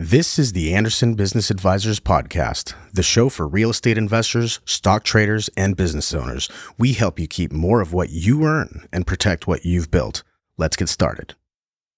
This is the Anderson Business Advisors Podcast, the show for real estate investors, stock traders, and business owners. We help you keep more of what you earn and protect what you've built. Let's get started.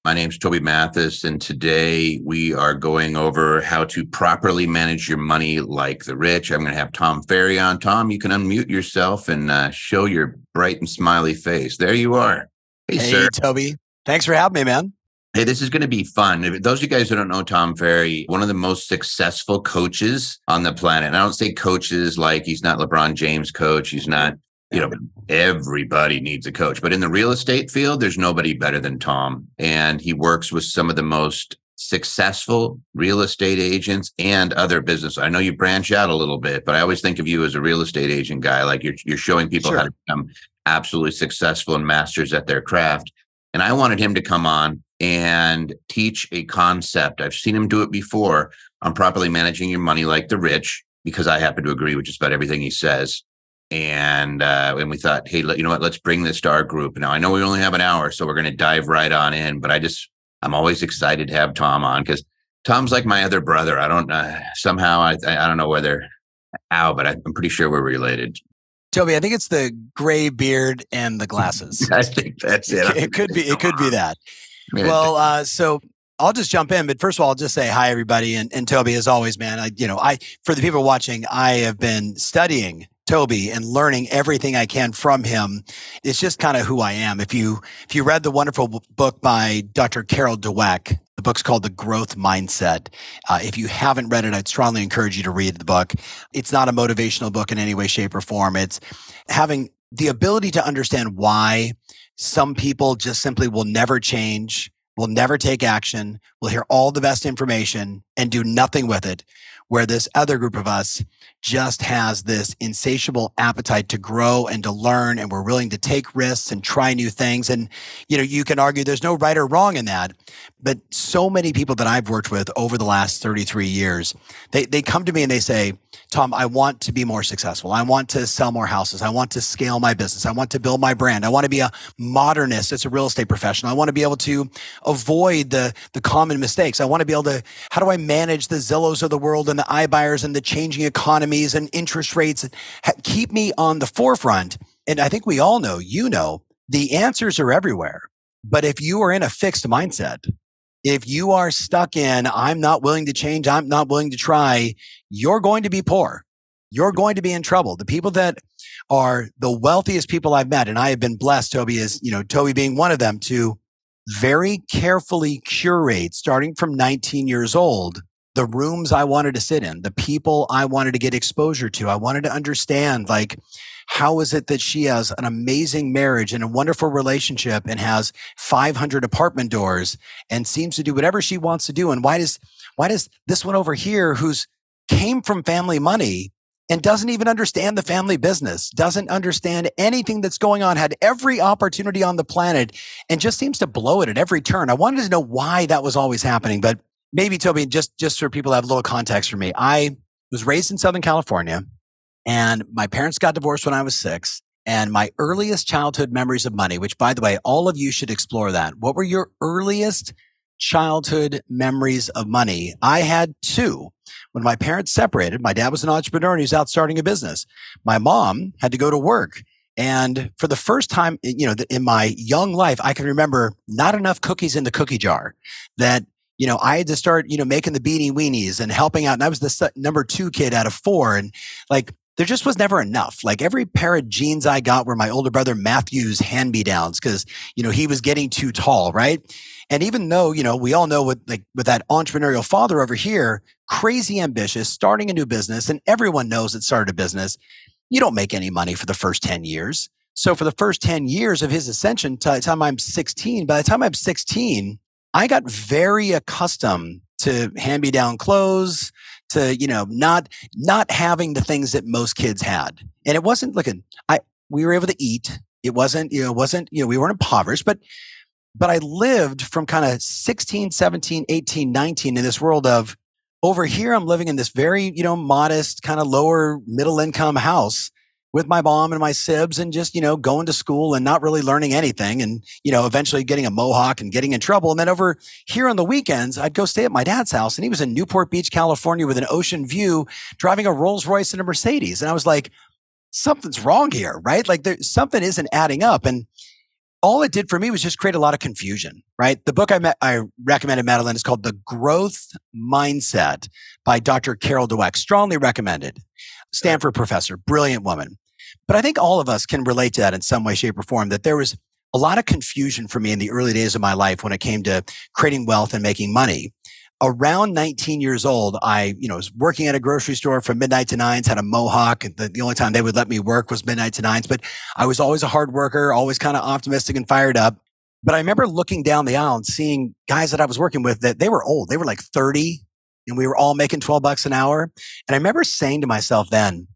My name is Toby Mathis, and today we are going over how to properly manage your money like the rich. I'm going to have Tom Ferry on. Tom, you can unmute yourself and uh, show your bright and smiley face. There you are. Hey, hey sir. Toby. Thanks for having me, man. Hey, this is going to be fun. Those of you guys who don't know Tom Ferry, one of the most successful coaches on the planet. And I don't say coaches like he's not LeBron James coach. He's not, you know, everybody needs a coach. But in the real estate field, there's nobody better than Tom. And he works with some of the most successful real estate agents and other business. I know you branch out a little bit, but I always think of you as a real estate agent guy. Like you're you're showing people sure. how to become absolutely successful and masters at their craft. And I wanted him to come on and teach a concept. I've seen him do it before on properly managing your money like the rich, because I happen to agree with just about everything he says. And uh, and we thought, hey, you know what? Let's bring this to our group. Now I know we only have an hour, so we're going to dive right on in. But I just I'm always excited to have Tom on because Tom's like my other brother. I don't uh, somehow I I don't know whether how, but I'm pretty sure we're related. Toby, I think it's the gray beard and the glasses. I think that's it. It could be. It could be that. Well, uh, so I'll just jump in, but first of all, I'll just say hi, everybody, and, and Toby, as always, man. I, you know, I for the people watching, I have been studying Toby and learning everything I can from him. It's just kind of who I am. If you if you read the wonderful book by Dr. Carol Dweck, the book's called The Growth Mindset. Uh, if you haven't read it, I'd strongly encourage you to read the book. It's not a motivational book in any way, shape, or form. It's having the ability to understand why some people just simply will never change, will never take action, will hear all the best information and do nothing with it. Where this other group of us just has this insatiable appetite to grow and to learn and we're willing to take risks and try new things. And you know you can argue there's no right or wrong in that but so many people that I've worked with over the last 33 years they they come to me and they say Tom I want to be more successful. I want to sell more houses. I want to scale my business. I want to build my brand. I want to be a modernist. As a real estate professional I want to be able to avoid the the common mistakes. I want to be able to how do I manage the Zillows of the world and the iBuyers and the changing economies and interest rates keep me on the forefront. And I think we all know, you know, the answers are everywhere. But if you are in a fixed mindset, if you are stuck in, I'm not willing to change, I'm not willing to try, you're going to be poor. You're going to be in trouble. The people that are the wealthiest people I've met, and I have been blessed, Toby is, you know, Toby being one of them to very carefully curate starting from 19 years old the rooms I wanted to sit in, the people I wanted to get exposure to. I wanted to understand like, how is it that she has an amazing marriage and a wonderful relationship and has 500 apartment doors and seems to do whatever she wants to do? And why does, why does this one over here who's came from family money and doesn't even understand the family business, doesn't understand anything that's going on, had every opportunity on the planet and just seems to blow it at every turn. I wanted to know why that was always happening, but maybe Toby, just just for people to have a little context for me, I was raised in Southern California, and my parents got divorced when I was six. And my earliest childhood memories of money, which by the way, all of you should explore that. What were your earliest childhood memories of money? I had two. When my parents separated, my dad was an entrepreneur and he was out starting a business. My mom had to go to work. And for the first time, you know, in my young life, I can remember not enough cookies in the cookie jar that you know, I had to start, you know, making the beanie weenies and helping out. And I was the number two kid out of four. And like, there just was never enough. Like every pair of jeans I got were my older brother Matthew's hand me downs because, you know, he was getting too tall. Right. And even though, you know, we all know with like with that entrepreneurial father over here, crazy ambitious, starting a new business, and everyone knows it started a business, you don't make any money for the first 10 years. So for the first 10 years of his ascension, by the time I'm 16, by the time I'm 16, I got very accustomed to hand me down clothes, to, you know, not, not having the things that most kids had. And it wasn't like I, we were able to eat. It wasn't, you know, it wasn't, you know, we weren't impoverished, but, but I lived from kind of 16, 17, 18, 19 in this world of over here. I'm living in this very, you know, modest kind of lower middle income house with my mom and my sibs and just, you know, going to school and not really learning anything and, you know, eventually getting a mohawk and getting in trouble. And then over here on the weekends, I'd go stay at my dad's house and he was in Newport Beach, California with an ocean view driving a Rolls Royce and a Mercedes. And I was like, something's wrong here, right? Like there, something isn't adding up. And all it did for me was just create a lot of confusion, right? The book I, met, I recommended Madeline is called The Growth Mindset by Dr. Carol Dweck. Strongly recommended. Stanford professor, brilliant woman. But I think all of us can relate to that in some way, shape, or form that there was a lot of confusion for me in the early days of my life when it came to creating wealth and making money. Around 19 years old, I, you know, was working at a grocery store from midnight to nines, had a mohawk. The, the only time they would let me work was midnight to nines, but I was always a hard worker, always kind of optimistic and fired up. But I remember looking down the aisle and seeing guys that I was working with that they were old. They were like 30 and we were all making 12 bucks an hour. And I remember saying to myself then,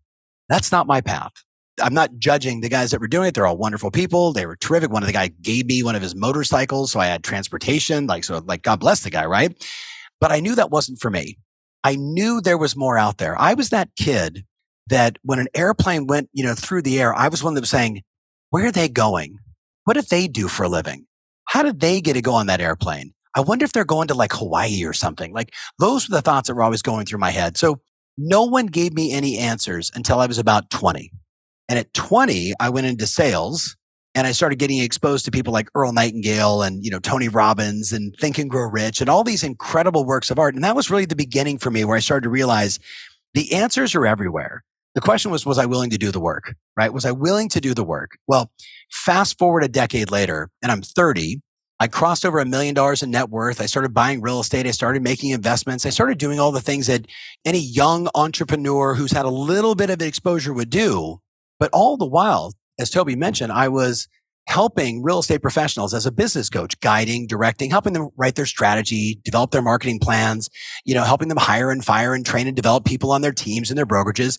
that's not my path. I'm not judging the guys that were doing it. They're all wonderful people. They were terrific. One of the guy gave me one of his motorcycles. So I had transportation. Like, so like, God bless the guy, right? But I knew that wasn't for me. I knew there was more out there. I was that kid that when an airplane went, you know, through the air, I was one that was saying, where are they going? What did they do for a living? How did they get to go on that airplane? I wonder if they're going to like Hawaii or something. Like those were the thoughts that were always going through my head. So no one gave me any answers until I was about 20. And at 20, I went into sales and I started getting exposed to people like Earl Nightingale and, you know, Tony Robbins and Think and Grow Rich and all these incredible works of art. And that was really the beginning for me where I started to realize the answers are everywhere. The question was, was I willing to do the work? Right? Was I willing to do the work? Well, fast forward a decade later and I'm 30 I crossed over a million dollars in net worth. I started buying real estate. I started making investments. I started doing all the things that any young entrepreneur who's had a little bit of exposure would do. But all the while, as Toby mentioned, I was helping real estate professionals as a business coach, guiding, directing, helping them write their strategy, develop their marketing plans, you know, helping them hire and fire and train and develop people on their teams and their brokerages.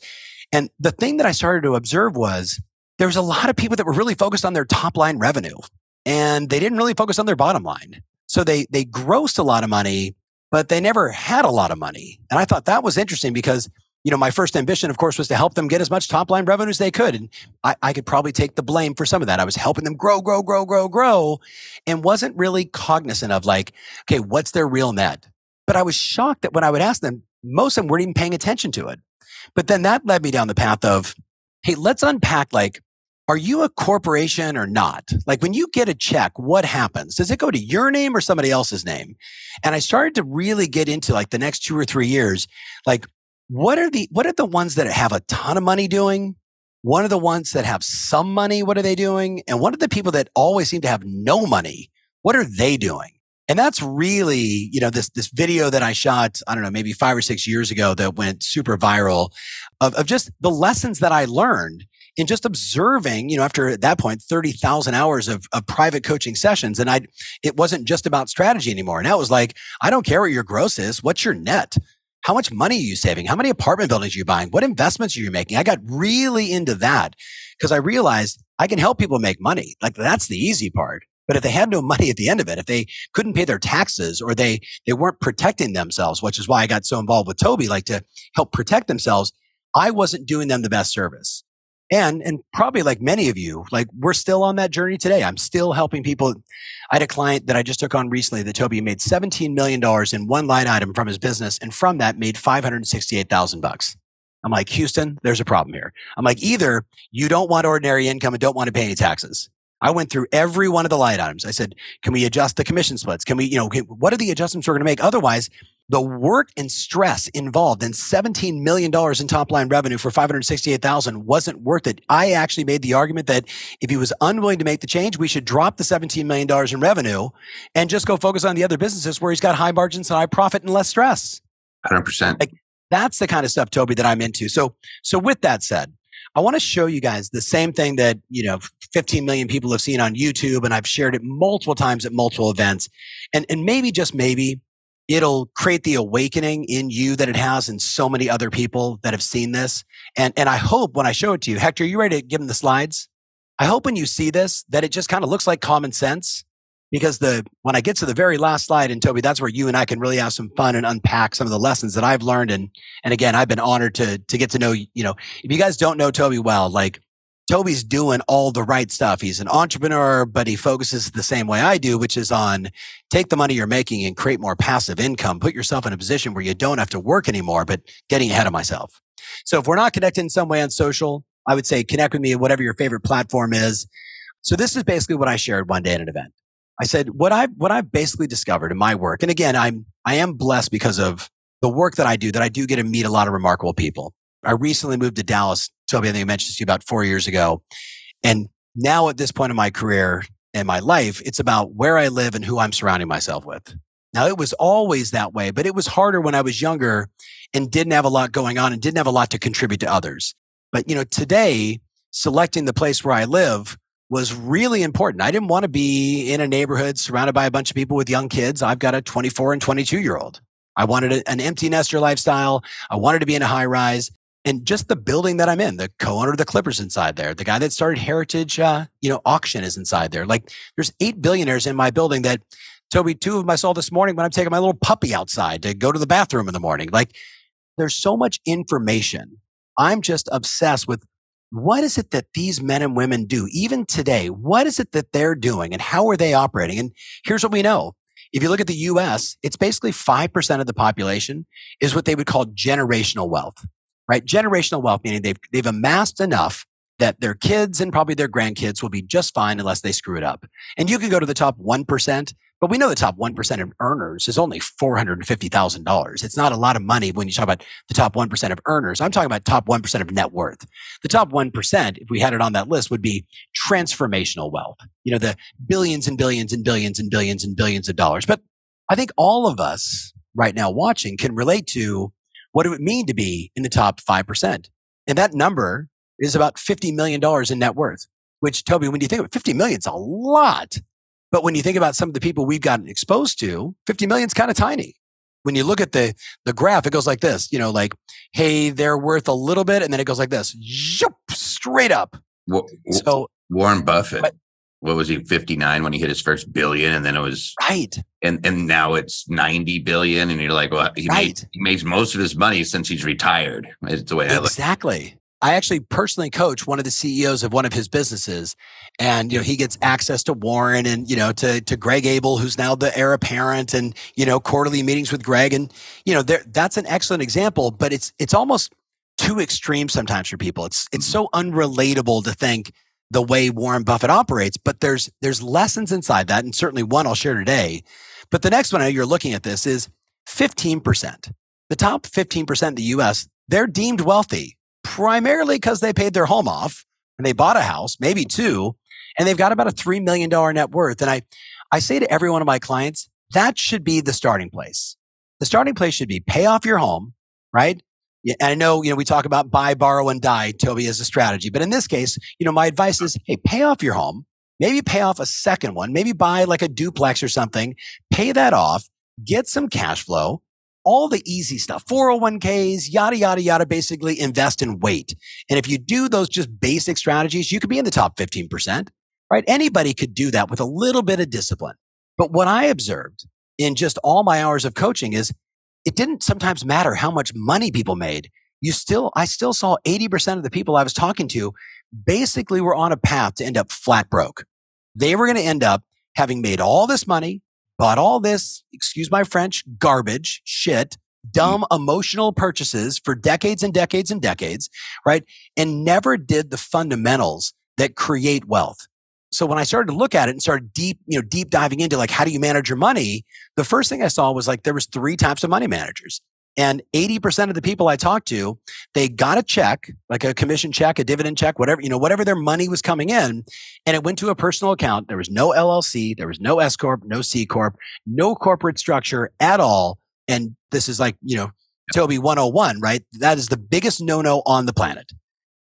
And the thing that I started to observe was there was a lot of people that were really focused on their top line revenue and they didn't really focus on their bottom line. So they, they grossed a lot of money, but they never had a lot of money. And I thought that was interesting because, you know, my first ambition, of course, was to help them get as much top line revenue as they could. And I, I could probably take the blame for some of that. I was helping them grow, grow, grow, grow, grow, and wasn't really cognizant of like, okay, what's their real net? But I was shocked that when I would ask them, most of them weren't even paying attention to it. But then that led me down the path of, hey, let's unpack like are you a corporation or not? Like when you get a check, what happens? Does it go to your name or somebody else's name? And I started to really get into like the next two or three years, like what are the, what are the ones that have a ton of money doing? One of the ones that have some money, what are they doing? And one of the people that always seem to have no money, what are they doing? And that's really, you know, this, this video that I shot, I don't know, maybe five or six years ago that went super viral of, of just the lessons that I learned in just observing, you know, after at that point, 30,000 hours of, of private coaching sessions. And I, it wasn't just about strategy anymore. And that was like, I don't care what your gross is. What's your net? How much money are you saving? How many apartment buildings are you buying? What investments are you making? I got really into that because I realized I can help people make money. Like that's the easy part. But if they had no money at the end of it, if they couldn't pay their taxes or they, they weren't protecting themselves, which is why I got so involved with Toby, like to help protect themselves, I wasn't doing them the best service. And, and probably like many of you, like we're still on that journey today. I'm still helping people. I had a client that I just took on recently that Toby made $17 million in one line item from his business. And from that made 568,000 bucks. I'm like, Houston, there's a problem here. I'm like, either you don't want ordinary income and don't want to pay any taxes. I went through every one of the light items. I said, can we adjust the commission splits? Can we, you know, what are the adjustments we're going to make? Otherwise, the work and stress involved in $17 million in top line revenue for 568,000 wasn't worth it. I actually made the argument that if he was unwilling to make the change, we should drop the $17 million in revenue and just go focus on the other businesses where he's got high margins and high profit and less stress. 100%. Like, that's the kind of stuff, Toby, that I'm into. So, so with that said, I want to show you guys the same thing that, you know, 15 million people have seen on YouTube and I've shared it multiple times at multiple events. And, and maybe just maybe it'll create the awakening in you that it has in so many other people that have seen this. And, and I hope when I show it to you, Hector, are you ready to give them the slides? I hope when you see this that it just kind of looks like common sense because the, when I get to the very last slide and Toby, that's where you and I can really have some fun and unpack some of the lessons that I've learned. And, and again, I've been honored to, to get to know, you know, if you guys don't know Toby well, like Toby's doing all the right stuff. He's an entrepreneur, but he focuses the same way I do, which is on take the money you're making and create more passive income. Put yourself in a position where you don't have to work anymore, but getting ahead of myself. So if we're not connected in some way on social, I would say connect with me at whatever your favorite platform is. So this is basically what I shared one day at an event. I said, what I, what I've basically discovered in my work. And again, I'm, I am blessed because of the work that I do, that I do get to meet a lot of remarkable people. I recently moved to Dallas. Toby, I think I mentioned to you about four years ago. And now at this point in my career and my life, it's about where I live and who I'm surrounding myself with. Now it was always that way, but it was harder when I was younger and didn't have a lot going on and didn't have a lot to contribute to others. But you know, today selecting the place where I live was really important. I didn't want to be in a neighborhood surrounded by a bunch of people with young kids. I've got a 24 and 22 year old. I wanted an empty nester lifestyle. I wanted to be in a high rise and just the building that I'm in, the co-owner of the Clippers inside there, the guy that started Heritage, uh, you know, auction is inside there. Like there's eight billionaires in my building that Toby, two of them I saw this morning when I'm taking my little puppy outside to go to the bathroom in the morning. Like there's so much information. I'm just obsessed with what is it that these men and women do even today? What is it that they're doing and how are they operating? And here's what we know. If you look at the US, it's basically 5% of the population is what they would call generational wealth, right? Generational wealth, meaning they've, they've amassed enough that their kids and probably their grandkids will be just fine unless they screw it up. And you can go to the top 1% but we know the top 1% of earners is only $450,000. It's not a lot of money when you talk about the top 1% of earners. I'm talking about top 1% of net worth. The top 1%, if we had it on that list, would be transformational wealth. You know, the billions and billions and billions and billions and billions of dollars. But I think all of us right now watching can relate to what it would mean to be in the top 5%. And that number is about $50 million in net worth, which Toby, when you think of it, 50 million is a lot. But when you think about some of the people we've gotten exposed to, 50 million is kind of tiny. When you look at the, the graph, it goes like this, you know, like, hey, they're worth a little bit. And then it goes like this, zoop, straight up. Well, so Warren Buffett, but, what was he, 59 when he hit his first billion? And then it was right. And, and now it's 90 billion. And you're like, well, he, right. made, he makes most of his money since he's retired. It's the way exactly. I look. Exactly. I actually personally coach one of the CEOs of one of his businesses. And, you know, he gets access to Warren and, you know, to, to Greg Abel, who's now the heir apparent and, you know, quarterly meetings with Greg. And, you know, there, that's an excellent example, but it's, it's almost too extreme sometimes for people. It's, it's mm-hmm. so unrelatable to think the way Warren Buffett operates, but there's, there's lessons inside that. And certainly one I'll share today. But the next one I know you're looking at this is 15%. The top 15% in the US, they're deemed wealthy primarily because they paid their home off and they bought a house, maybe two, and they've got about a $3 million net worth. And I, I say to every one of my clients, that should be the starting place. The starting place should be pay off your home, right? And I know, you know, we talk about buy, borrow, and die, Toby, as a strategy. But in this case, you know, my advice is, hey, pay off your home. Maybe pay off a second one. Maybe buy like a duplex or something. Pay that off. Get some cash flow all the easy stuff, 401ks, yada, yada, yada, basically invest and wait. And if you do those just basic strategies, you could be in the top 15%, right? Anybody could do that with a little bit of discipline. But what I observed in just all my hours of coaching is it didn't sometimes matter how much money people made. You still, I still saw 80% of the people I was talking to basically were on a path to end up flat broke. They were going to end up having made all this money, bought all this, excuse my French, garbage, shit, dumb mm. emotional purchases for decades and decades and decades, right? And never did the fundamentals that create wealth. So when I started to look at it and started deep, you know, deep diving into like, how do you manage your money? The first thing I saw was like, there was three types of money managers. And 80% of the people I talked to, they got a check, like a commission check, a dividend check, whatever, you know, whatever their money was coming in. And it went to a personal account. There was no LLC. There was no S Corp, no C Corp, no corporate structure at all. And this is like, you know, Toby 101, right? That is the biggest no no on the planet.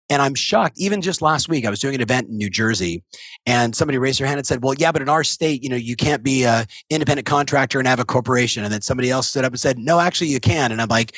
And I'm shocked. Even just last week, I was doing an event in New Jersey and somebody raised their hand and said, well, yeah, but in our state, you know, you can't be a independent contractor and have a corporation. And then somebody else stood up and said, no, actually you can. And I'm like,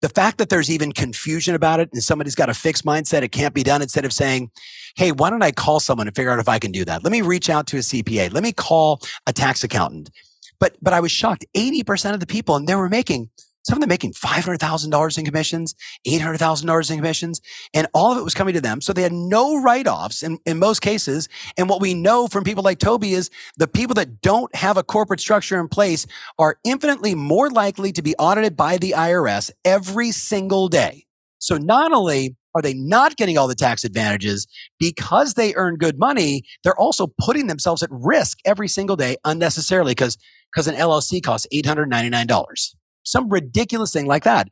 the fact that there's even confusion about it and somebody's got a fixed mindset, it can't be done instead of saying, Hey, why don't I call someone and figure out if I can do that? Let me reach out to a CPA. Let me call a tax accountant. But, but I was shocked. 80% of the people and they were making some of them making $500,000 in commissions, $800,000 in commissions, and all of it was coming to them. So they had no write offs in, in most cases. And what we know from people like Toby is the people that don't have a corporate structure in place are infinitely more likely to be audited by the IRS every single day. So not only are they not getting all the tax advantages because they earn good money, they're also putting themselves at risk every single day unnecessarily because because an LLC costs $899 some ridiculous thing like that.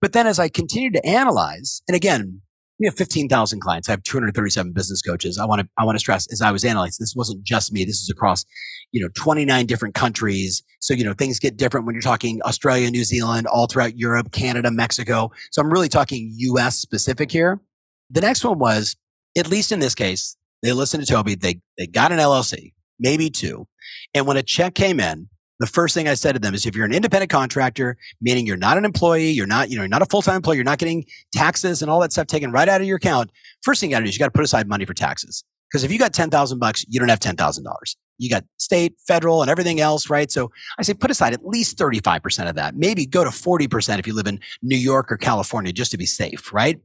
But then as I continued to analyze, and again, we have 15,000 clients. I have 237 business coaches. I want to, I want to stress as I was analyzing, this wasn't just me. This is across, you know, 29 different countries. So, you know, things get different when you're talking Australia, New Zealand, all throughout Europe, Canada, Mexico. So I'm really talking US specific here. The next one was, at least in this case, they listened to Toby. They, they got an LLC, maybe two. And when a check came in, the first thing I said to them is if you're an independent contractor, meaning you're not an employee, you're not, you know, you're not a full-time employee, you're not getting taxes and all that stuff taken right out of your account. First thing you got to do is you got to put aside money for taxes. Because if you got 10,000 bucks, you don't have $10,000. You got state, federal, and everything else, right? So I say put aside at least 35% of that. Maybe go to 40% if you live in New York or California just to be safe, right?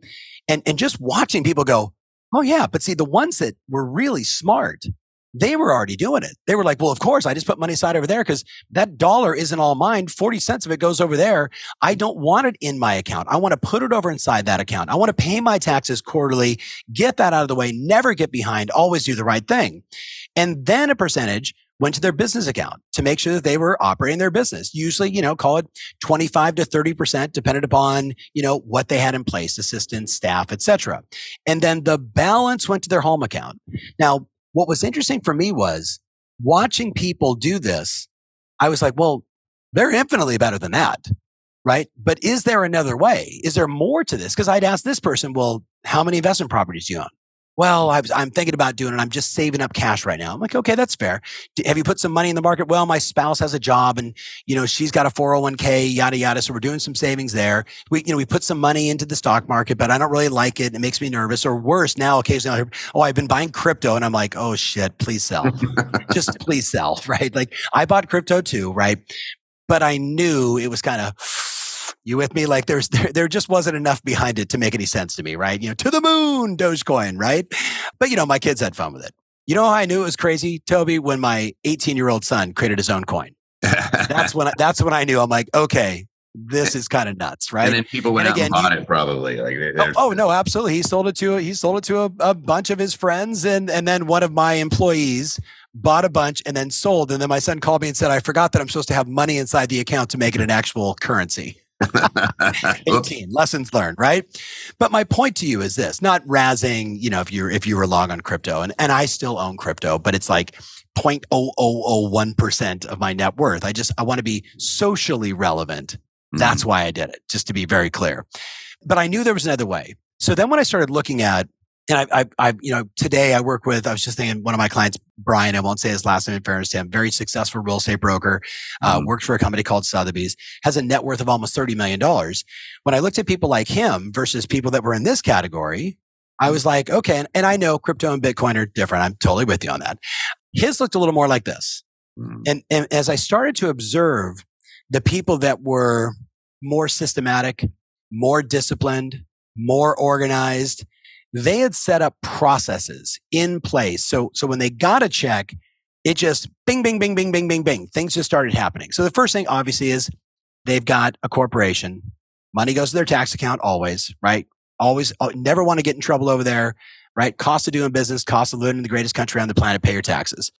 And, and just watching people go, oh yeah, but see the ones that were really smart they were already doing it. They were like, well, of course, I just put money aside over there because that dollar isn't all mine. 40 cents of it goes over there. I don't want it in my account. I want to put it over inside that account. I want to pay my taxes quarterly, get that out of the way, never get behind, always do the right thing. And then a percentage went to their business account to make sure that they were operating their business. Usually, you know, call it 25 to 30% dependent upon, you know, what they had in place, assistants, staff, etc. And then the balance went to their home account. Now, what was interesting for me was watching people do this. I was like, well, they're infinitely better than that. Right. But is there another way? Is there more to this? Because I'd ask this person, well, how many investment properties do you own? Well, I am thinking about doing it. I'm just saving up cash right now. I'm like, okay, that's fair. Have you put some money in the market? Well, my spouse has a job and, you know, she's got a 401k, yada, yada. So we're doing some savings there. We, you know, we put some money into the stock market, but I don't really like it. It makes me nervous or worse. Now, occasionally, hear, oh, I've been buying crypto and I'm like, oh shit, please sell. just please sell. Right. Like I bought crypto too. Right. But I knew it was kind of, you with me? Like there's there, there just wasn't enough behind it to make any sense to me, right? You know, to the moon, Dogecoin, right? But you know, my kids had fun with it. You know how I knew it was crazy, Toby, when my 18 year old son created his own coin. that's when I, that's when I knew. I'm like, okay, this is kind of nuts, right? And then people went and out again, and bought you, it probably. Like, oh, oh, no, absolutely. He sold it to he sold it to a, a, bunch of his friends, and and then one of my employees bought a bunch and then sold. And then my son called me and said, I forgot that I'm supposed to have money inside the account to make it an actual currency. 18 lessons learned right? But my point to you is this not razzing you know if you're if you were long on crypto and, and i still own crypto but it's like 0.0001% of my net worth. I just i want to be socially relevant. Mm-hmm. that's why i did it just to be very clear. But i knew there was another way. So then when i started looking at and I, I, I, you know, today I work with, I was just thinking one of my clients, Brian, I won't say his last name in fairness to him, very successful real estate broker, uh, mm-hmm. works for a company called Sotheby's, has a net worth of almost $30 million. When I looked at people like him versus people that were in this category, I was like, okay. And, and I know crypto and Bitcoin are different. I'm totally with you on that. His looked a little more like this. Mm-hmm. And, and as I started to observe the people that were more systematic, more disciplined, more organized, they had set up processes in place. So, so when they got a check, it just bing, bing, bing, bing, bing, bing, bing. Things just started happening. So the first thing obviously is they've got a corporation. Money goes to their tax account always, right? Always, uh, never want to get in trouble over there, right? Cost of doing business, cost of living in the greatest country on the planet, pay your taxes.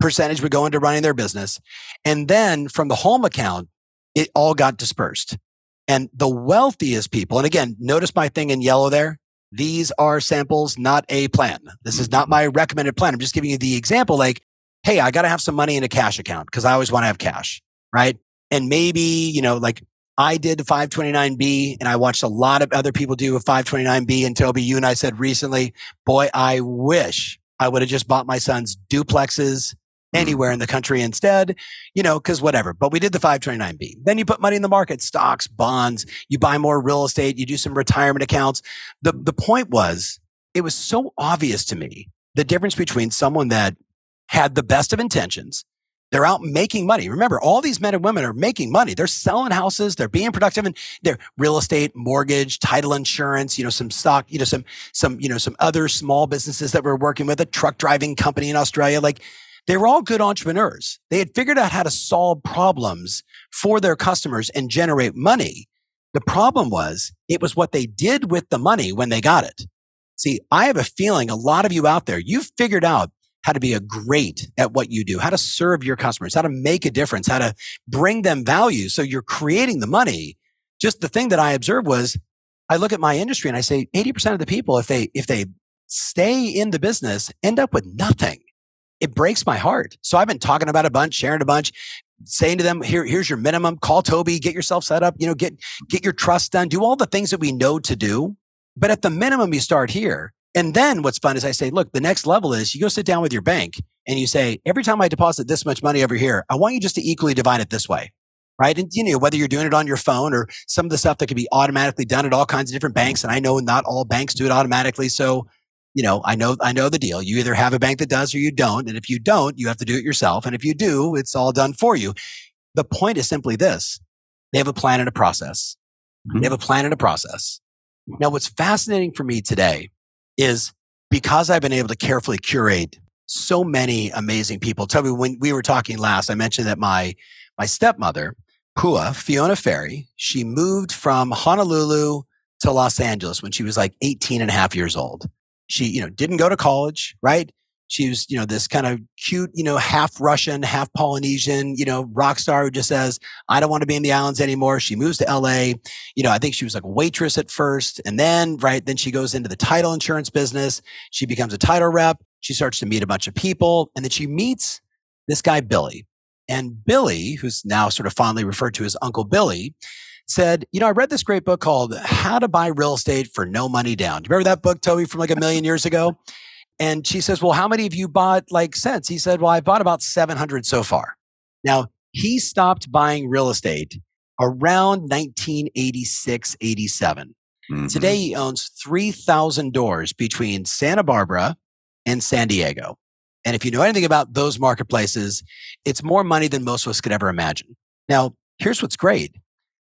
Percentage would go into running their business. And then from the home account, it all got dispersed. And the wealthiest people, and again, notice my thing in yellow there. These are samples, not a plan. This is not my recommended plan. I'm just giving you the example like, hey, I got to have some money in a cash account because I always want to have cash, right? And maybe, you know, like I did 529B and I watched a lot of other people do a 529B. And Toby, you and I said recently, boy, I wish I would have just bought my son's duplexes Mm-hmm. anywhere in the country instead, you know, cause whatever. But we did the 529B. Then you put money in the market, stocks, bonds, you buy more real estate, you do some retirement accounts. The, the point was it was so obvious to me the difference between someone that had the best of intentions, They're out making money. Remember, all these men and women are making money. They're selling houses. They're being productive and they're real estate, mortgage, title insurance, you know, some stock, you know, some, some, you know, some other small businesses that we're working with, a truck driving company in Australia. Like they were all good entrepreneurs. They had figured out how to solve problems for their customers and generate money. The problem was it was what they did with the money when they got it. See, I have a feeling a lot of you out there, you've figured out how to be a great at what you do, how to serve your customers, how to make a difference, how to bring them value. So you're creating the money. Just the thing that I observed was I look at my industry and I say 80% of the people, if they, if they stay in the business, end up with nothing. It breaks my heart. So I've been talking about a bunch, sharing a bunch, saying to them, here, here's your minimum. Call Toby, get yourself set up, you know, get, get your trust done, do all the things that we know to do. But at the minimum, you start here. And then what's fun is I say, look, the next level is you go sit down with your bank and you say, every time I deposit this much money over here, I want you just to equally divide it this way. Right. And you know, whether you're doing it on your phone or some of the stuff that can be automatically done at all kinds of different banks. And I know not all banks do it automatically. So, you know, I know, I know the deal. You either have a bank that does or you don't. And if you don't, you have to do it yourself. And if you do, it's all done for you. The point is simply this. They have a plan and a process. Mm-hmm. They have a plan and a process. Now, what's fascinating for me today is because I've been able to carefully curate so many amazing people. Tell me when we were talking last, I mentioned that my, my stepmother, Pua, Fiona Ferry, she moved from Honolulu to Los Angeles when she was like 18 and a half years old. She, you know, didn't go to college, right? She was, you know, this kind of cute, you know, half Russian, half Polynesian, you know, rock star who just says, I don't want to be in the islands anymore. She moves to LA. You know, I think she was like a waitress at first. And then, right, then she goes into the title insurance business. She becomes a title rep. She starts to meet a bunch of people. And then she meets this guy, Billy. And Billy, who's now sort of fondly referred to as Uncle Billy, said, you know, I read this great book called How to Buy Real Estate for No Money Down. Do you remember that book, Toby, from like a million years ago? And she says, Well, how many of you bought like since? He said, Well, I bought about 700 so far. Now, he stopped buying real estate around 1986, 87. Mm-hmm. Today, he owns 3,000 doors between Santa Barbara and San Diego. And if you know anything about those marketplaces, it's more money than most of us could ever imagine. Now, here's what's great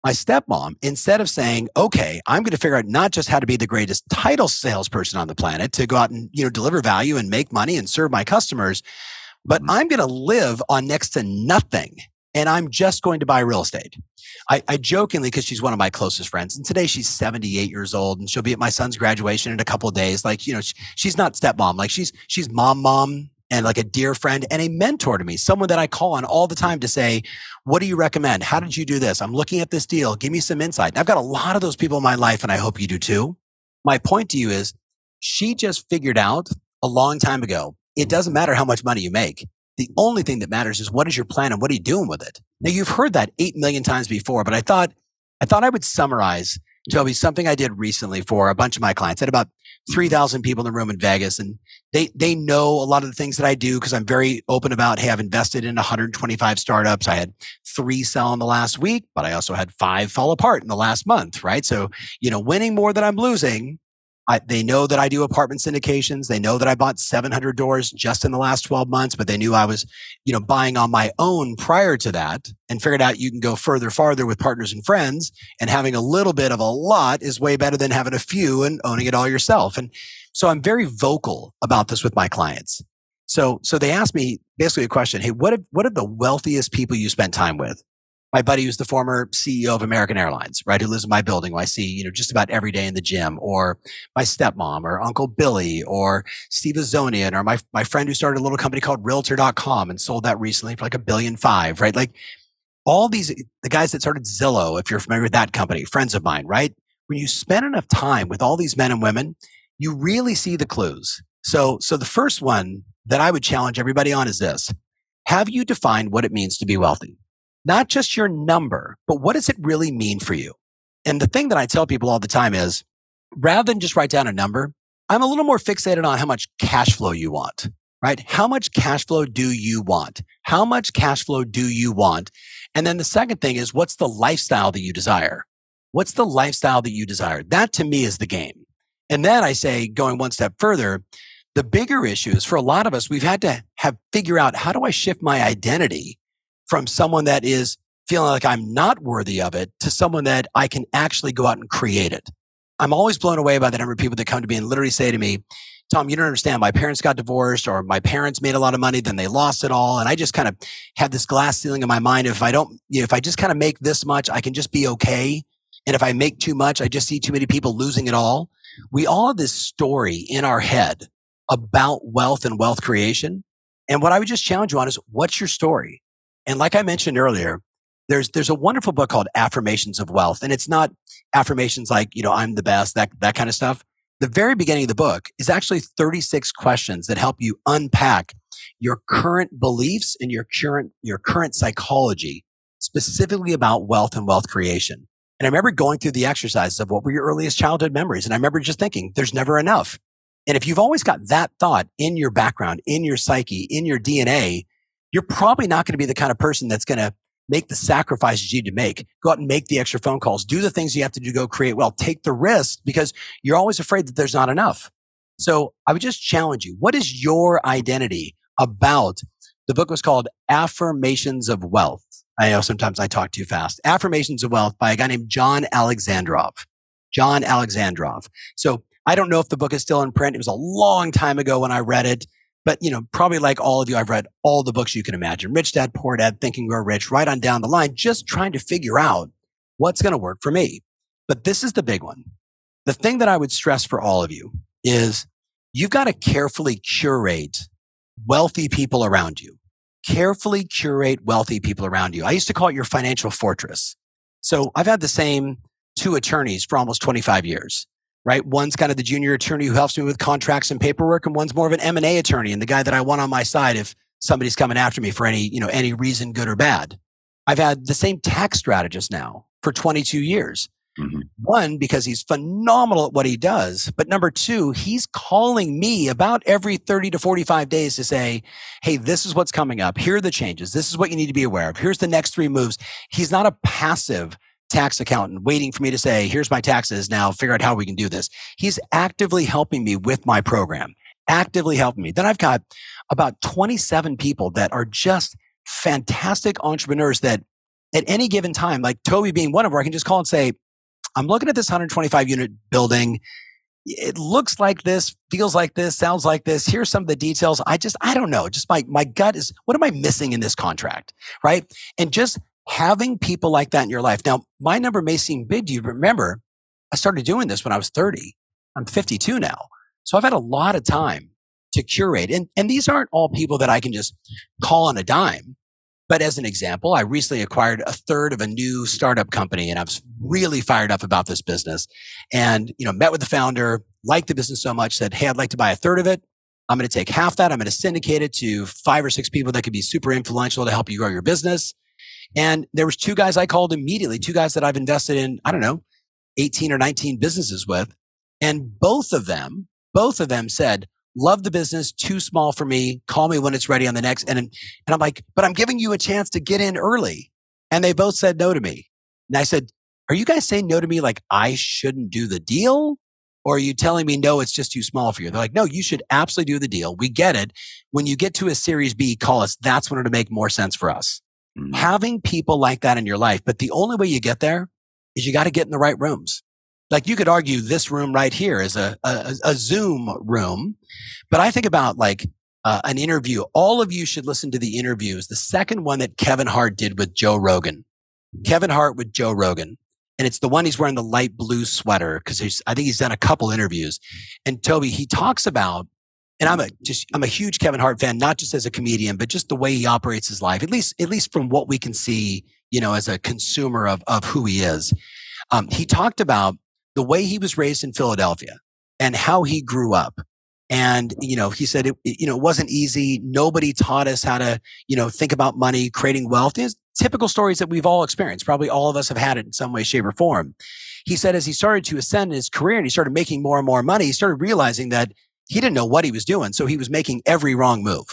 my stepmom, instead of saying, okay, I'm going to figure out not just how to be the greatest title salesperson on the planet to go out and, you know, deliver value and make money and serve my customers, but mm-hmm. I'm going to live on next to nothing. And I'm just going to buy real estate. I, I jokingly, because she's one of my closest friends, and today she's 78 years old, and she'll be at my son's graduation in a couple of days. Like, you know, she, she's not stepmom, like she's she's mom, mom, and like a dear friend and a mentor to me, someone that I call on all the time to say, what do you recommend? How did you do this? I'm looking at this deal. Give me some insight. And I've got a lot of those people in my life and I hope you do too. My point to you is she just figured out a long time ago. It doesn't matter how much money you make. The only thing that matters is what is your plan and what are you doing with it? Now you've heard that eight million times before, but I thought, I thought I would summarize Toby, something I did recently for a bunch of my clients. I had about 3,000 people in the room in Vegas and they, they know a lot of the things that I do because I'm very open about, Hey, I've invested in 125 startups. I had three sell in the last week, but I also had five fall apart in the last month, right? So, you know, winning more than I'm losing I, they know that I do apartment syndications. They know that I bought 700 doors just in the last 12 months, but they knew I was, you know, buying on my own prior to that and figured out you can go further, farther with partners and friends and having a little bit of a lot is way better than having a few and owning it all yourself. And so I'm very vocal about this with my clients. So, so they asked me basically a question. Hey, what, what are the wealthiest people you spent time with? My buddy who's the former CEO of American Airlines, right? Who lives in my building, who I see, you know, just about every day in the gym, or my stepmom, or Uncle Billy, or Steve Azonian, or my, my friend who started a little company called Realtor.com and sold that recently for like a billion five, right? Like all these, the guys that started Zillow, if you're familiar with that company, friends of mine, right? When you spend enough time with all these men and women, you really see the clues. So, so the first one that I would challenge everybody on is this. Have you defined what it means to be wealthy? Not just your number, but what does it really mean for you? And the thing that I tell people all the time is rather than just write down a number, I'm a little more fixated on how much cash flow you want, right? How much cash flow do you want? How much cash flow do you want? And then the second thing is what's the lifestyle that you desire? What's the lifestyle that you desire? That to me is the game. And then I say, going one step further, the bigger issue is for a lot of us, we've had to have figure out how do I shift my identity from someone that is feeling like I'm not worthy of it to someone that I can actually go out and create it. I'm always blown away by the number of people that come to me and literally say to me, Tom, you don't understand. My parents got divorced or my parents made a lot of money, then they lost it all. And I just kind of have this glass ceiling in my mind. If I don't, you know, if I just kind of make this much, I can just be okay. And if I make too much, I just see too many people losing it all. We all have this story in our head about wealth and wealth creation. And what I would just challenge you on is what's your story? And like I mentioned earlier, there's there's a wonderful book called Affirmations of Wealth. And it's not affirmations like, you know, I'm the best, that that kind of stuff the very beginning of the book is actually 36 questions that help you unpack your current beliefs and your current, your current psychology specifically about wealth and wealth creation. And I remember going through the exercises of what were your earliest childhood memories. And I remember just thinking there's never enough. And if you've always got that thought in your background, in your psyche, in your DNA, you're probably not going to be the kind of person that's going to make the sacrifices you need to make. Go out and make the extra phone calls. Do the things you have to do go create well. Take the risk because you're always afraid that there's not enough. So I would just challenge you. What is your identity about? The book was called Affirmations of Wealth. I know sometimes I talk too fast. Affirmations of Wealth by a guy named John Alexandrov. John Alexandrov. So I don't know if the book is still in print. It was a long time ago when I read it. But, you know, probably like all of you, I've read all the books you can imagine. Rich Dad, Poor Dad, Think and Grow Rich, right on down the line, just trying to figure out what's going to work for me. But this is the big one. The thing that I would stress for all of you is you've got to carefully curate wealthy people around you. Carefully curate wealthy people around you. I used to call it your financial fortress. So I've had the same two attorneys for almost 25 years right? One's kind of the junior attorney who helps me with contracts and paperwork, and one's more of an M and A attorney and the guy that I want on my side if somebody's coming after me for any, you know, any reason, good or bad. I've had the same tax strategist now for 22 years. Mm-hmm. One, because he's phenomenal at what he does. But number two, he's calling me about every 30 to 45 days to say, Hey, this is what's coming up. Here are the changes. This is what you need to be aware of. Here's the next three moves. He's not a passive tax accountant waiting for me to say, here's my taxes. Now figure out how we can do this. He's actively helping me with my program, actively helping me. Then I've got about 27 people that are just fantastic entrepreneurs that at any given time, like Toby being one of them, I can just call and say, I'm looking at this 125 unit building. It looks like this, feels like this, sounds like this. Here's some of the details. I just, I don't know. Just my, my gut is, what am I missing in this contract? Right. And just having people like that in your life. Now, my number may seem big to you. Remember, I started doing this when I was 30. I'm 52 now. So I've had a lot of time to curate. And, and these aren't all people that I can just call on a dime. But as an example, I recently acquired a third of a new startup company and I was really fired up about this business and, you know, met with the founder, liked the business so much, said, Hey, I'd like to buy a third of it. I'm going to take half that. I'm going to syndicate it to five or six people that could be super influential to help you grow your business. And there was two guys I called immediately, two guys that I've invested in, I don't know, 18 or 19 businesses with. And both of them, both of them said, love the business, too small for me. Call me when it's ready on the next. And, and I'm like, but I'm giving you a chance to get in early. And they both said no to me. And I said, are you guys saying no to me like I shouldn't do the deal? Or are you telling me, no, it's just too small for you? They're like, no, you should absolutely do the deal. We get it. When you get to a series B, call us. That's when it'll make more sense for us. Mm-hmm. Having people like that in your life. But the only way you get there is you got to get in the right rooms. Like you could argue this room right here is a, a, a Zoom room, but I think about like uh, an interview. All of you should listen to the interviews. The second one that Kevin Hart did with Joe Rogan, Kevin Hart with Joe Rogan. And it's the one he's wearing the light blue sweater because I think he's done a couple interviews. And Toby, he talks about and I'm a just I'm a huge Kevin Hart fan, not just as a comedian, but just the way he operates his life. At least at least from what we can see, you know, as a consumer of of who he is. Um, he talked about the way he was raised in Philadelphia and how he grew up. And you know, he said it, you know it wasn't easy. Nobody taught us how to you know think about money, creating wealth. There's typical stories that we've all experienced. Probably all of us have had it in some way, shape, or form. He said as he started to ascend in his career and he started making more and more money, he started realizing that he didn't know what he was doing. So he was making every wrong move.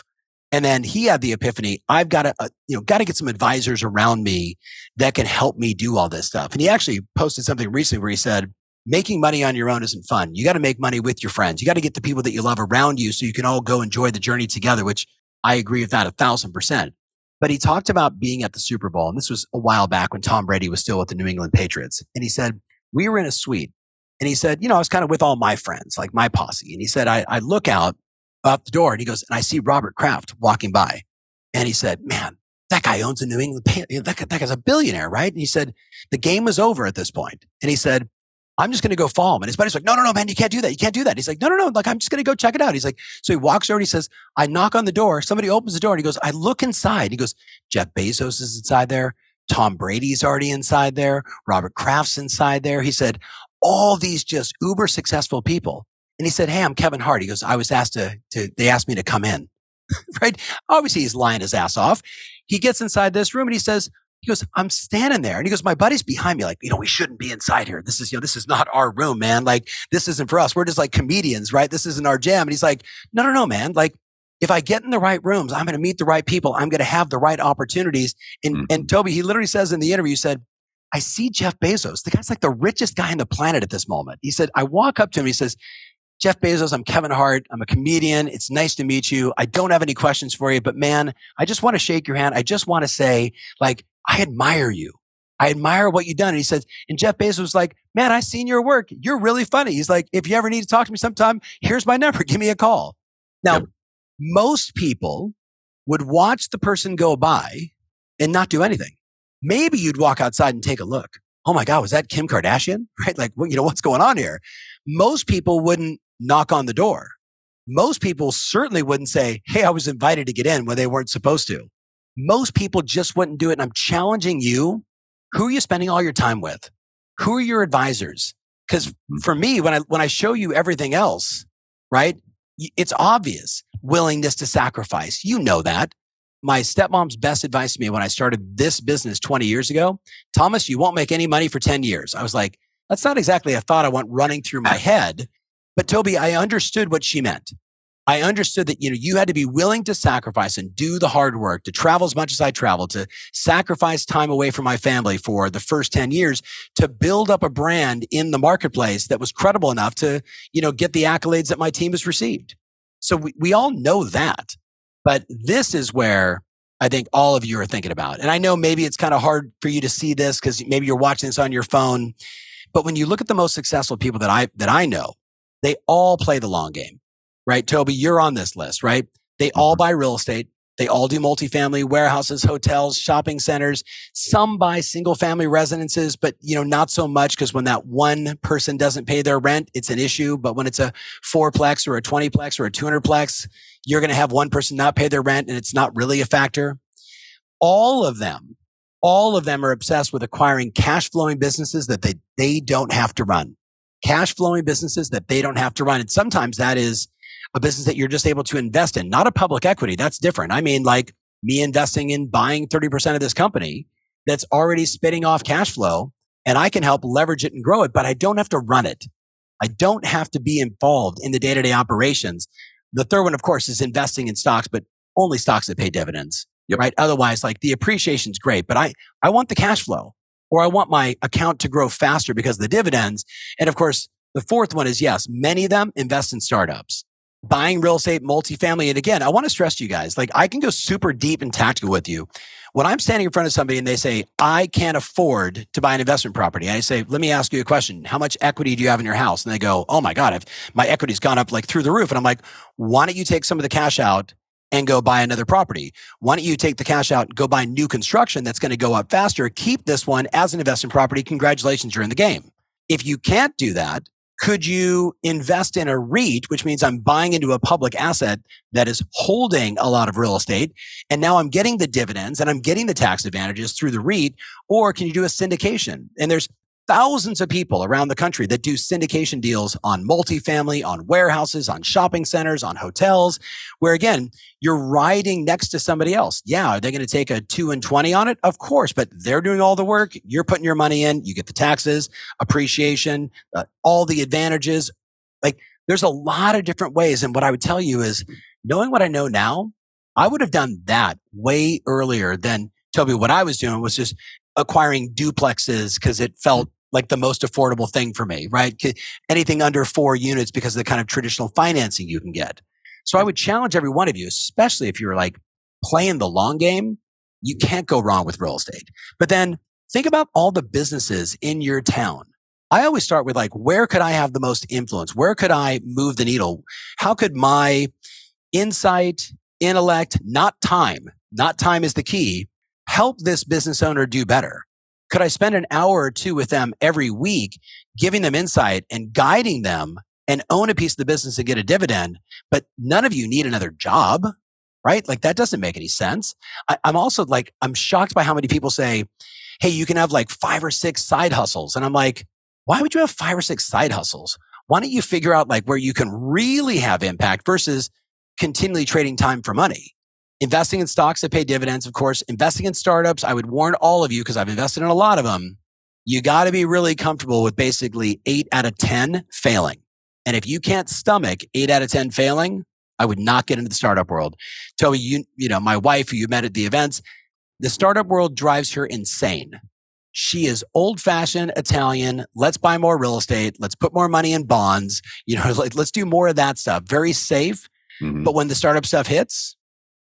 And then he had the epiphany. I've got to, uh, you know, got to get some advisors around me that can help me do all this stuff. And he actually posted something recently where he said, making money on your own isn't fun. You got to make money with your friends. You got to get the people that you love around you so you can all go enjoy the journey together, which I agree with that a thousand percent. But he talked about being at the Super Bowl. And this was a while back when Tom Brady was still with the New England Patriots. And he said, we were in a suite and he said, you know, I was kind of with all my friends, like my posse. And he said, I, I look out out the door and he goes, and I see Robert Kraft walking by. And he said, man, that guy owns a New England, that, that guy's a billionaire, right? And he said, the game was over at this point. And he said, I'm just going to go follow him. And his buddy's like, no, no, no, man, you can't do that. You can't do that. He's like, no, no, no. Like, I'm just going to go check it out. He's like, so he walks over and he says, I knock on the door. Somebody opens the door and he goes, I look inside. He goes, Jeff Bezos is inside there. Tom Brady's already inside there. Robert Kraft's inside there. He said, all these just uber successful people. And he said, Hey, I'm Kevin Hart. He goes, I was asked to, to they asked me to come in. right? Obviously he's lying his ass off. He gets inside this room and he says, he goes, I'm standing there. And he goes, my buddy's behind me. Like, you know, we shouldn't be inside here. This is, you know, this is not our room, man. Like, this isn't for us. We're just like comedians, right? This isn't our jam. And he's like, no, no, no, man. Like, if I get in the right rooms, I'm going to meet the right people. I'm going to have the right opportunities. And, mm-hmm. and Toby, he literally says in the interview, he said, I see Jeff Bezos. The guy's like the richest guy on the planet at this moment. He said, I walk up to him. He says, Jeff Bezos, I'm Kevin Hart. I'm a comedian. It's nice to meet you. I don't have any questions for you, but man, I just want to shake your hand. I just want to say, like, I admire you. I admire what you've done. And he says, and Jeff Bezos was like, man, I've seen your work. You're really funny. He's like, if you ever need to talk to me sometime, here's my number. Give me a call. Now, yep. most people would watch the person go by and not do anything. Maybe you'd walk outside and take a look. Oh my God, was that Kim Kardashian? Right? Like, well, you know, what's going on here? Most people wouldn't knock on the door. Most people certainly wouldn't say, Hey, I was invited to get in when they weren't supposed to. Most people just wouldn't do it. And I'm challenging you. Who are you spending all your time with? Who are your advisors? Because mm-hmm. for me, when I, when I show you everything else, right? It's obvious willingness to sacrifice. You know that. My stepmom's best advice to me when I started this business 20 years ago, Thomas, you won't make any money for 10 years. I was like, that's not exactly a thought I want running through my head. But Toby, I understood what she meant. I understood that, you know, you had to be willing to sacrifice and do the hard work to travel as much as I traveled, to sacrifice time away from my family for the first 10 years to build up a brand in the marketplace that was credible enough to, you know, get the accolades that my team has received. So we, we all know that. But this is where I think all of you are thinking about. And I know maybe it's kind of hard for you to see this because maybe you're watching this on your phone. But when you look at the most successful people that I, that I know, they all play the long game, right? Toby, you're on this list, right? They all mm-hmm. buy real estate. They all do multifamily warehouses, hotels, shopping centers. Some buy single family residences, but you know, not so much because when that one person doesn't pay their rent, it's an issue. But when it's a fourplex or a 20plex or a 200plex, you're going to have one person not pay their rent and it's not really a factor. All of them, all of them are obsessed with acquiring cash flowing businesses that they, they don't have to run cash flowing businesses that they don't have to run. And sometimes that is a business that you're just able to invest in, not a public equity. That's different. I mean, like me investing in buying 30% of this company that's already spitting off cash flow and I can help leverage it and grow it, but I don't have to run it. I don't have to be involved in the day to day operations. The third one, of course, is investing in stocks, but only stocks that pay dividends. Yep. Right. Otherwise, like the appreciation is great, but I, I want the cash flow or I want my account to grow faster because of the dividends. And of course, the fourth one is yes, many of them invest in startups, buying real estate, multifamily. And again, I want to stress to you guys, like I can go super deep and tactical with you. When I'm standing in front of somebody and they say, I can't afford to buy an investment property, I say, let me ask you a question. How much equity do you have in your house? And they go, oh my God, I've, my equity's gone up like through the roof. And I'm like, why don't you take some of the cash out and go buy another property. Why don't you take the cash out and go buy new construction that's going to go up faster? Keep this one as an investment property. Congratulations, you're in the game. If you can't do that, could you invest in a REIT, which means I'm buying into a public asset that is holding a lot of real estate. And now I'm getting the dividends and I'm getting the tax advantages through the REIT. Or can you do a syndication? And there's thousands of people around the country that do syndication deals on multifamily, on warehouses, on shopping centers, on hotels, where again, you're riding next to somebody else. Yeah. Are they going to take a two and 20 on it? Of course, but they're doing all the work. You're putting your money in. You get the taxes, appreciation, uh, all the advantages. Like there's a lot of different ways. And what I would tell you is knowing what I know now, I would have done that way earlier than Toby. What I was doing was just acquiring duplexes because it felt like the most affordable thing for me, right? Anything under four units because of the kind of traditional financing you can get. So I would mm-hmm. challenge every one of you, especially if you're like playing the long game, You can't go wrong with real estate. But then think about all the businesses in your town. I always start with like, where could I have the most influence? Where could I move the needle? How could my insight, intellect, not time, not time is the key, help this business owner do better? Could I spend an hour or two with them every week, giving them insight and guiding them and own a piece of the business and get a dividend? But none of you need another job, right? Like that doesn't make any sense. I, I'm also like, I'm shocked by how many people say, Hey, you can have like five or six side hustles. And I'm like, why would you have five or six side hustles? Why don't you figure out like where you can really have impact versus continually trading time for money? Investing in stocks that pay dividends, of course, investing in startups. I would warn all of you because I've invested in a lot of them. You got to be really comfortable with basically eight out of 10 failing. And if you can't stomach eight out of 10 failing, I would not get into the startup world. Toby, you, you know, my wife who you met at the events, the startup world drives her insane. She is old fashioned Italian. Let's buy more real estate. Let's put more money in bonds. You know, like, let's do more of that stuff. Very safe. Mm-hmm. But when the startup stuff hits,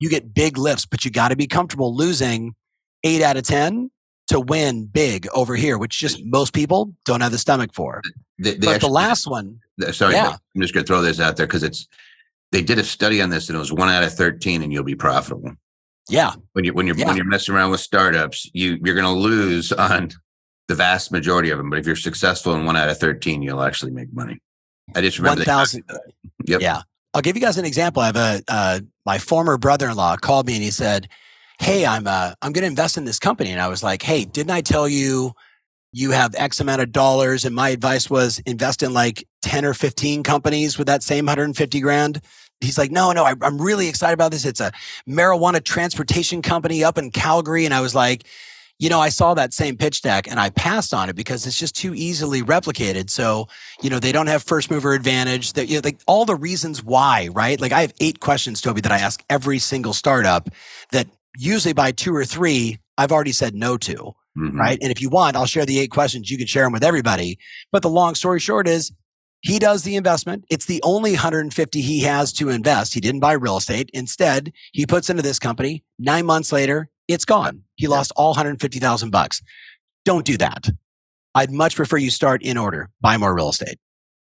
you get big lifts, but you got to be comfortable losing eight out of 10 to win big over here, which just most people don't have the stomach for. They, they but actually, the last one. Sorry, yeah. I'm just going to throw this out there because it's, they did a study on this and it was one out of 13 and you'll be profitable. Yeah. When you when you're yeah. when you're messing around with startups, you you're going to lose on the vast majority of them. But if you're successful in one out of thirteen, you'll actually make money. I just remember one thousand. Yep. Yeah. I'll give you guys an example. I have a uh, my former brother-in-law called me and he said, "Hey, I'm uh, I'm going to invest in this company." And I was like, "Hey, didn't I tell you you have X amount of dollars?" And my advice was invest in like ten or fifteen companies with that same 150 grand he's like, no, no, I, am really excited about this. It's a marijuana transportation company up in Calgary. And I was like, you know, I saw that same pitch deck and I passed on it because it's just too easily replicated. So, you know, they don't have first mover advantage that, you know, like all the reasons why, right? Like I have eight questions, Toby, that I ask every single startup that usually by two or three, I've already said no to. Mm-hmm. Right. And if you want, I'll share the eight questions. You can share them with everybody. But the long story short is he does the investment. It's the only 150 he has to invest. He didn't buy real estate. Instead, he puts into this company. Nine months later, it's gone. He lost all 150,000 bucks. Don't do that. I'd much prefer you start in order. Buy more real estate.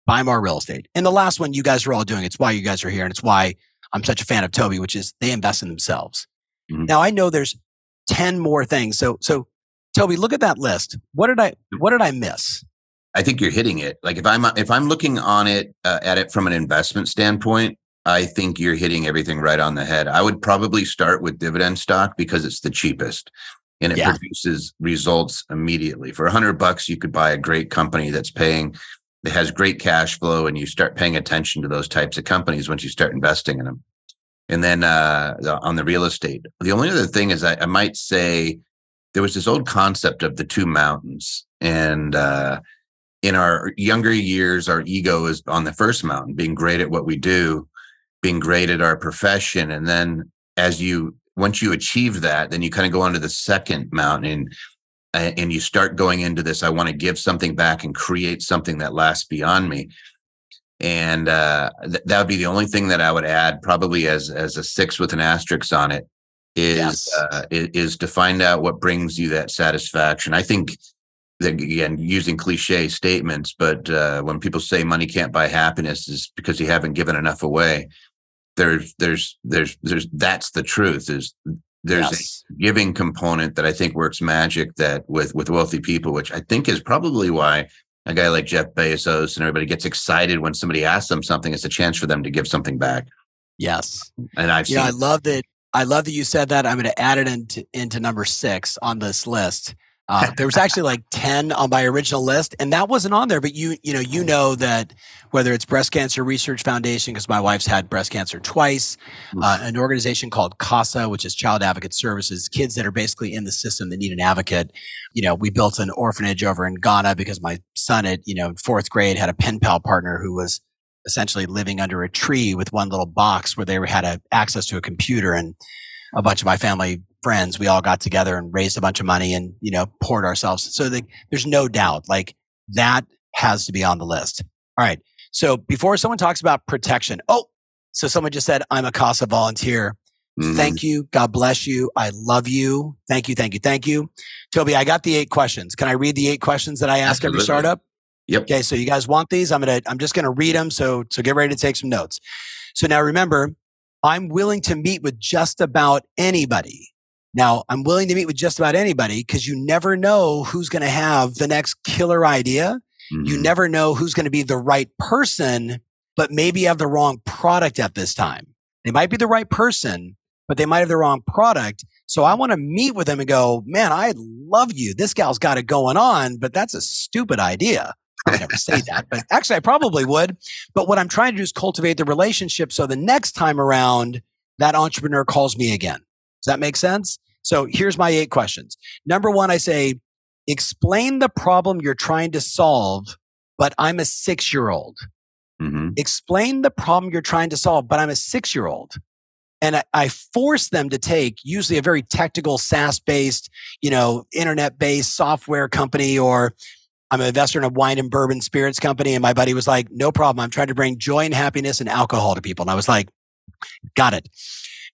Buy more real estate. And the last one you guys are all doing. It's why you guys are here. And it's why I'm such a fan of Toby, which is they invest in themselves. Mm-hmm. Now I know there's 10 more things. So, so Toby, look at that list. What did I, what did I miss? I think you're hitting it. Like if I'm if I'm looking on it uh, at it from an investment standpoint, I think you're hitting everything right on the head. I would probably start with dividend stock because it's the cheapest and it yeah. produces results immediately. For a hundred bucks, you could buy a great company that's paying, that has great cash flow, and you start paying attention to those types of companies once you start investing in them. And then uh, on the real estate, the only other thing is I, I might say there was this old concept of the two mountains, and uh, in our younger years, our ego is on the first mountain, being great at what we do, being great at our profession. And then as you, once you achieve that, then you kind of go onto the second mountain and, and you start going into this, I want to give something back and create something that lasts beyond me. And uh, th- that would be the only thing that I would add, probably as as a six with an asterisk on it, is yes. uh, is to find out what brings you that satisfaction. I think that, again using cliche statements but uh, when people say money can't buy happiness is because you haven't given enough away there's there's there's there's that's the truth there's there's yes. a giving component that i think works magic that with with wealthy people which i think is probably why a guy like jeff bezos and everybody gets excited when somebody asks them something it's a chance for them to give something back. Yes. And i've yeah i love that i love that you said that. I'm going to add it into into number six on this list uh, there was actually like 10 on my original list and that wasn't on there, but you, you know, you know that whether it's breast cancer research foundation, because my wife's had breast cancer twice, uh, an organization called CASA, which is child advocate services, kids that are basically in the system that need an advocate. You know, we built an orphanage over in Ghana because my son at, you know, fourth grade had a pen pal partner who was essentially living under a tree with one little box where they had a, access to a computer and a bunch of my family friends, we all got together and raised a bunch of money and, you know, poured ourselves. So the, there's no doubt like that has to be on the list. All right. So before someone talks about protection, oh, so someone just said, I'm a CASA volunteer. Mm-hmm. Thank you. God bless you. I love you. Thank you. Thank you. Thank you. Toby, I got the eight questions. Can I read the eight questions that I ask Absolutely. every startup? Yep. Okay. So you guys want these? I'm going to, I'm just going to read them. So, so get ready to take some notes. So now remember, I'm willing to meet with just about anybody. Now I'm willing to meet with just about anybody because you never know who's going to have the next killer idea. Mm-hmm. You never know who's going to be the right person, but maybe have the wrong product at this time. They might be the right person, but they might have the wrong product. So I want to meet with them and go, man, I love you. This gal's got it going on, but that's a stupid idea. I never say that, but actually I probably would. But what I'm trying to do is cultivate the relationship. So the next time around that entrepreneur calls me again. Does that make sense? So here's my eight questions. Number one, I say, explain the problem you're trying to solve, but I'm a six year old. Mm-hmm. Explain the problem you're trying to solve, but I'm a six year old and I, I, force them to take usually a very technical SaaS based, you know, internet based software company, or I'm an investor in a wine and bourbon spirits company. And my buddy was like, no problem. I'm trying to bring joy and happiness and alcohol to people. And I was like, got it.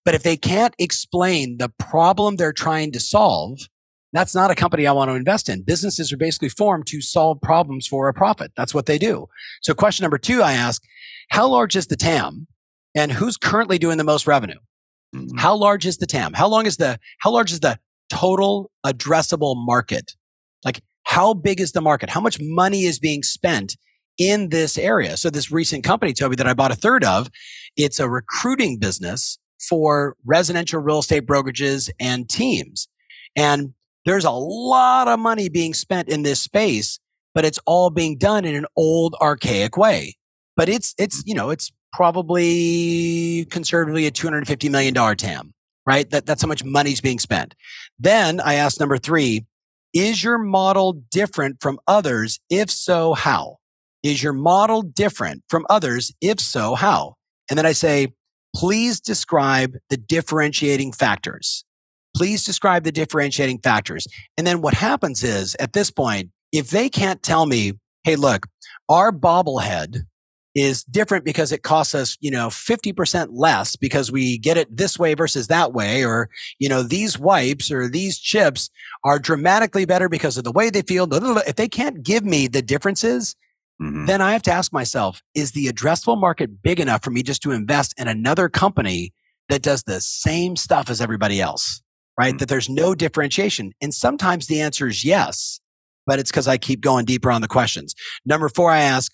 But if they can't explain the problem they're trying to solve, that's not a company I want to invest in. Businesses are basically formed to solve problems for a profit. That's what they do. So question number two, I ask, how large is the TAM? and who's currently doing the most revenue. Mm-hmm. How large is the TAM? How long is the how large is the total addressable market? Like how big is the market? How much money is being spent in this area? So this recent company, Toby, that I bought a third of, it's a recruiting business for residential real estate brokerages and teams. And there's a lot of money being spent in this space, but it's all being done in an old archaic way. But it's, it's, you know, it's probably conservatively a $250 million TAM, right? That, that's how much money's being spent. Then I asked number three, is your model different from others? If so, how? Is your model different from others? If so, how? And then I say, please describe the differentiating factors. Please describe the differentiating factors. And then what happens is at this point, if they can't tell me, Hey, look, our bobblehead is different because it costs us, you know, 50% less because we get it this way versus that way. Or, you know, these wipes or these chips are dramatically better because of the way they feel. If they can't give me the differences, mm-hmm. then I have to ask myself, is the addressable market big enough for me just to invest in another company that does the same stuff as everybody else? Right. Mm-hmm. That there's no differentiation. And sometimes the answer is yes, but it's because I keep going deeper on the questions. Number four, I ask,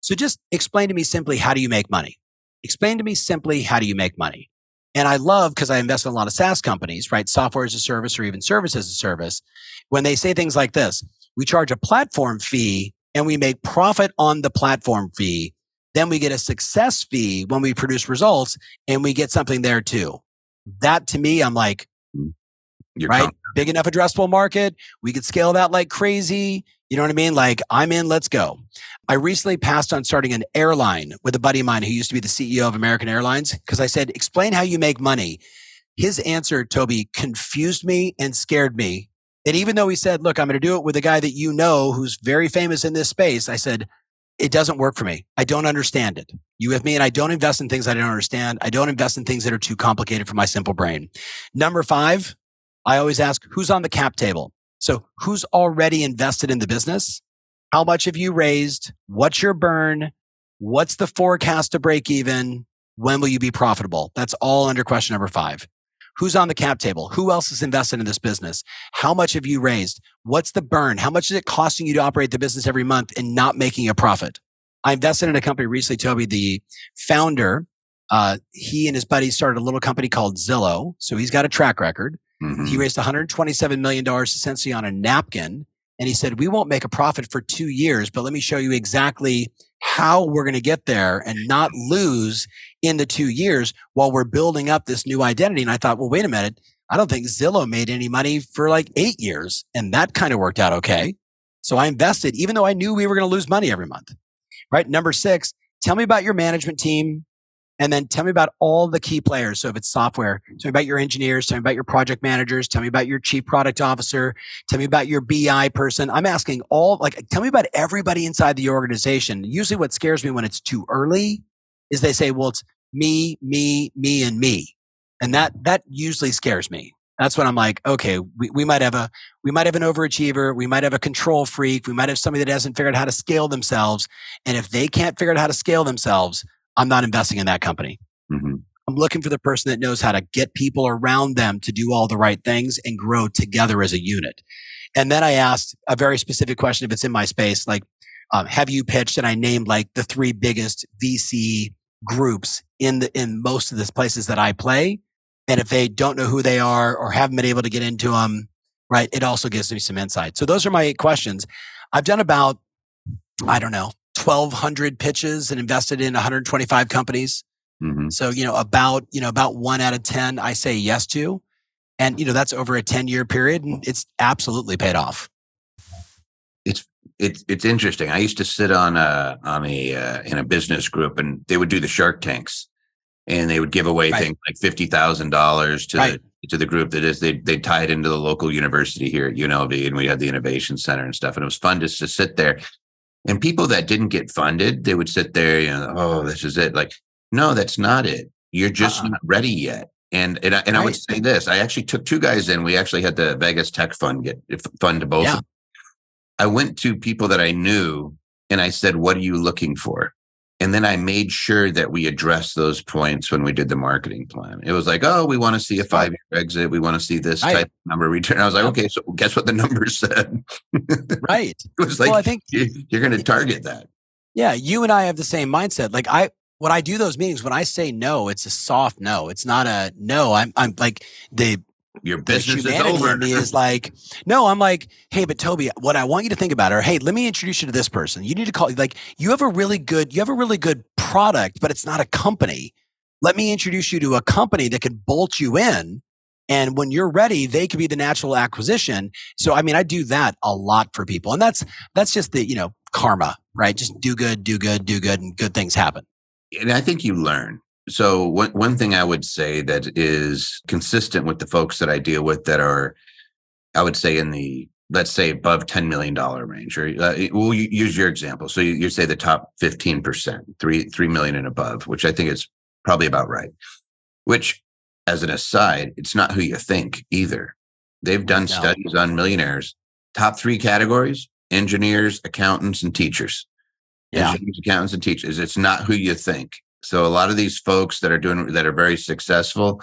so just explain to me simply, how do you make money? Explain to me simply, how do you make money? And I love because I invest in a lot of SaaS companies, right? Software as a service or even service as a service. When they say things like this, we charge a platform fee and we make profit on the platform fee. Then we get a success fee when we produce results and we get something there too. That to me, I'm like, hmm. You're right? Big enough addressable market. We could scale that like crazy. You know what I mean? Like, I'm in, let's go. I recently passed on starting an airline with a buddy of mine who used to be the CEO of American Airlines because I said, explain how you make money. His answer, Toby, confused me and scared me. And even though he said, look, I'm going to do it with a guy that you know who's very famous in this space, I said, it doesn't work for me. I don't understand it. You with me? And I don't invest in things I don't understand. I don't invest in things that are too complicated for my simple brain. Number five, I always ask, who's on the cap table? So who's already invested in the business? How much have you raised? What's your burn? What's the forecast to break even? When will you be profitable? That's all under question number five. Who's on the cap table? Who else is invested in this business? How much have you raised? What's the burn? How much is it costing you to operate the business every month and not making a profit? I invested in a company recently, Toby, the founder, uh, he and his buddies started a little company called Zillow. So he's got a track record. Mm-hmm. He raised $127 million essentially on a napkin. And he said, we won't make a profit for two years, but let me show you exactly how we're going to get there and not lose in the two years while we're building up this new identity. And I thought, well, wait a minute. I don't think Zillow made any money for like eight years. And that kind of worked out okay. So I invested, even though I knew we were going to lose money every month. Right. Number six, tell me about your management team. And then tell me about all the key players. So if it's software, tell me about your engineers, tell me about your project managers, tell me about your chief product officer, tell me about your BI person. I'm asking all, like, tell me about everybody inside the organization. Usually what scares me when it's too early is they say, well, it's me, me, me, and me. And that, that usually scares me. That's when I'm like, okay, we, we might have a, we might have an overachiever. We might have a control freak. We might have somebody that hasn't figured out how to scale themselves. And if they can't figure out how to scale themselves, I'm not investing in that company. Mm-hmm. I'm looking for the person that knows how to get people around them to do all the right things and grow together as a unit. And then I asked a very specific question if it's in my space, like, um, have you pitched? And I named like the three biggest VC groups in the, in most of the places that I play. And if they don't know who they are or haven't been able to get into them, right, it also gives me some insight. So those are my eight questions. I've done about, I don't know, 1200 pitches and invested in 125 companies. Mm-hmm. So, you know, about, you know, about one out of 10, I say yes to. And, you know, that's over a 10 year period and it's absolutely paid off. It's, it's, it's interesting. I used to sit on a, on a, uh, in a business group and they would do the shark tanks and they would give away right. things like $50,000 to right. the, to the group that is, they, they tie it into the local university here at UNLV and we had the innovation center and stuff. And it was fun just to sit there and people that didn't get funded, they would sit there, you know, oh, this is it. Like, no, that's not it. You're just uh-uh. not ready yet. And and I, and right. I would say this: I actually took two guys in. We actually had the Vegas Tech Fund get fund to both. Yeah. I went to people that I knew, and I said, "What are you looking for?" And then I made sure that we addressed those points when we did the marketing plan. It was like, oh, we want to see a five year exit. We want to see this type of number return. I was like, okay, so guess what the numbers said? right. it was like, well, I think you're going to target that. Yeah. You and I have the same mindset. Like, I, when I do those meetings, when I say no, it's a soft no. It's not a no. I'm, I'm like the your business is over. me is like, no, I'm like, hey, but Toby, what I want you to think about, or hey, let me introduce you to this person. You need to call, like, you have a really good, you have a really good product, but it's not a company. Let me introduce you to a company that can bolt you in. And when you're ready, they could be the natural acquisition. So, I mean, I do that a lot for people. And that's, that's just the, you know, karma, right? Just do good, do good, do good, and good things happen. And I think you learn so one one thing I would say that is consistent with the folks that I deal with that are, I would say in the let's say above ten million dollar range, or uh, we'll use your example. So you, you say the top fifteen percent, three three million and above, which I think is probably about right. Which, as an aside, it's not who you think either. They've done no. studies on millionaires. Top three categories: engineers, accountants, and teachers. Yeah. Engineers, accountants, and teachers. It's not who you think. So a lot of these folks that are doing that are very successful,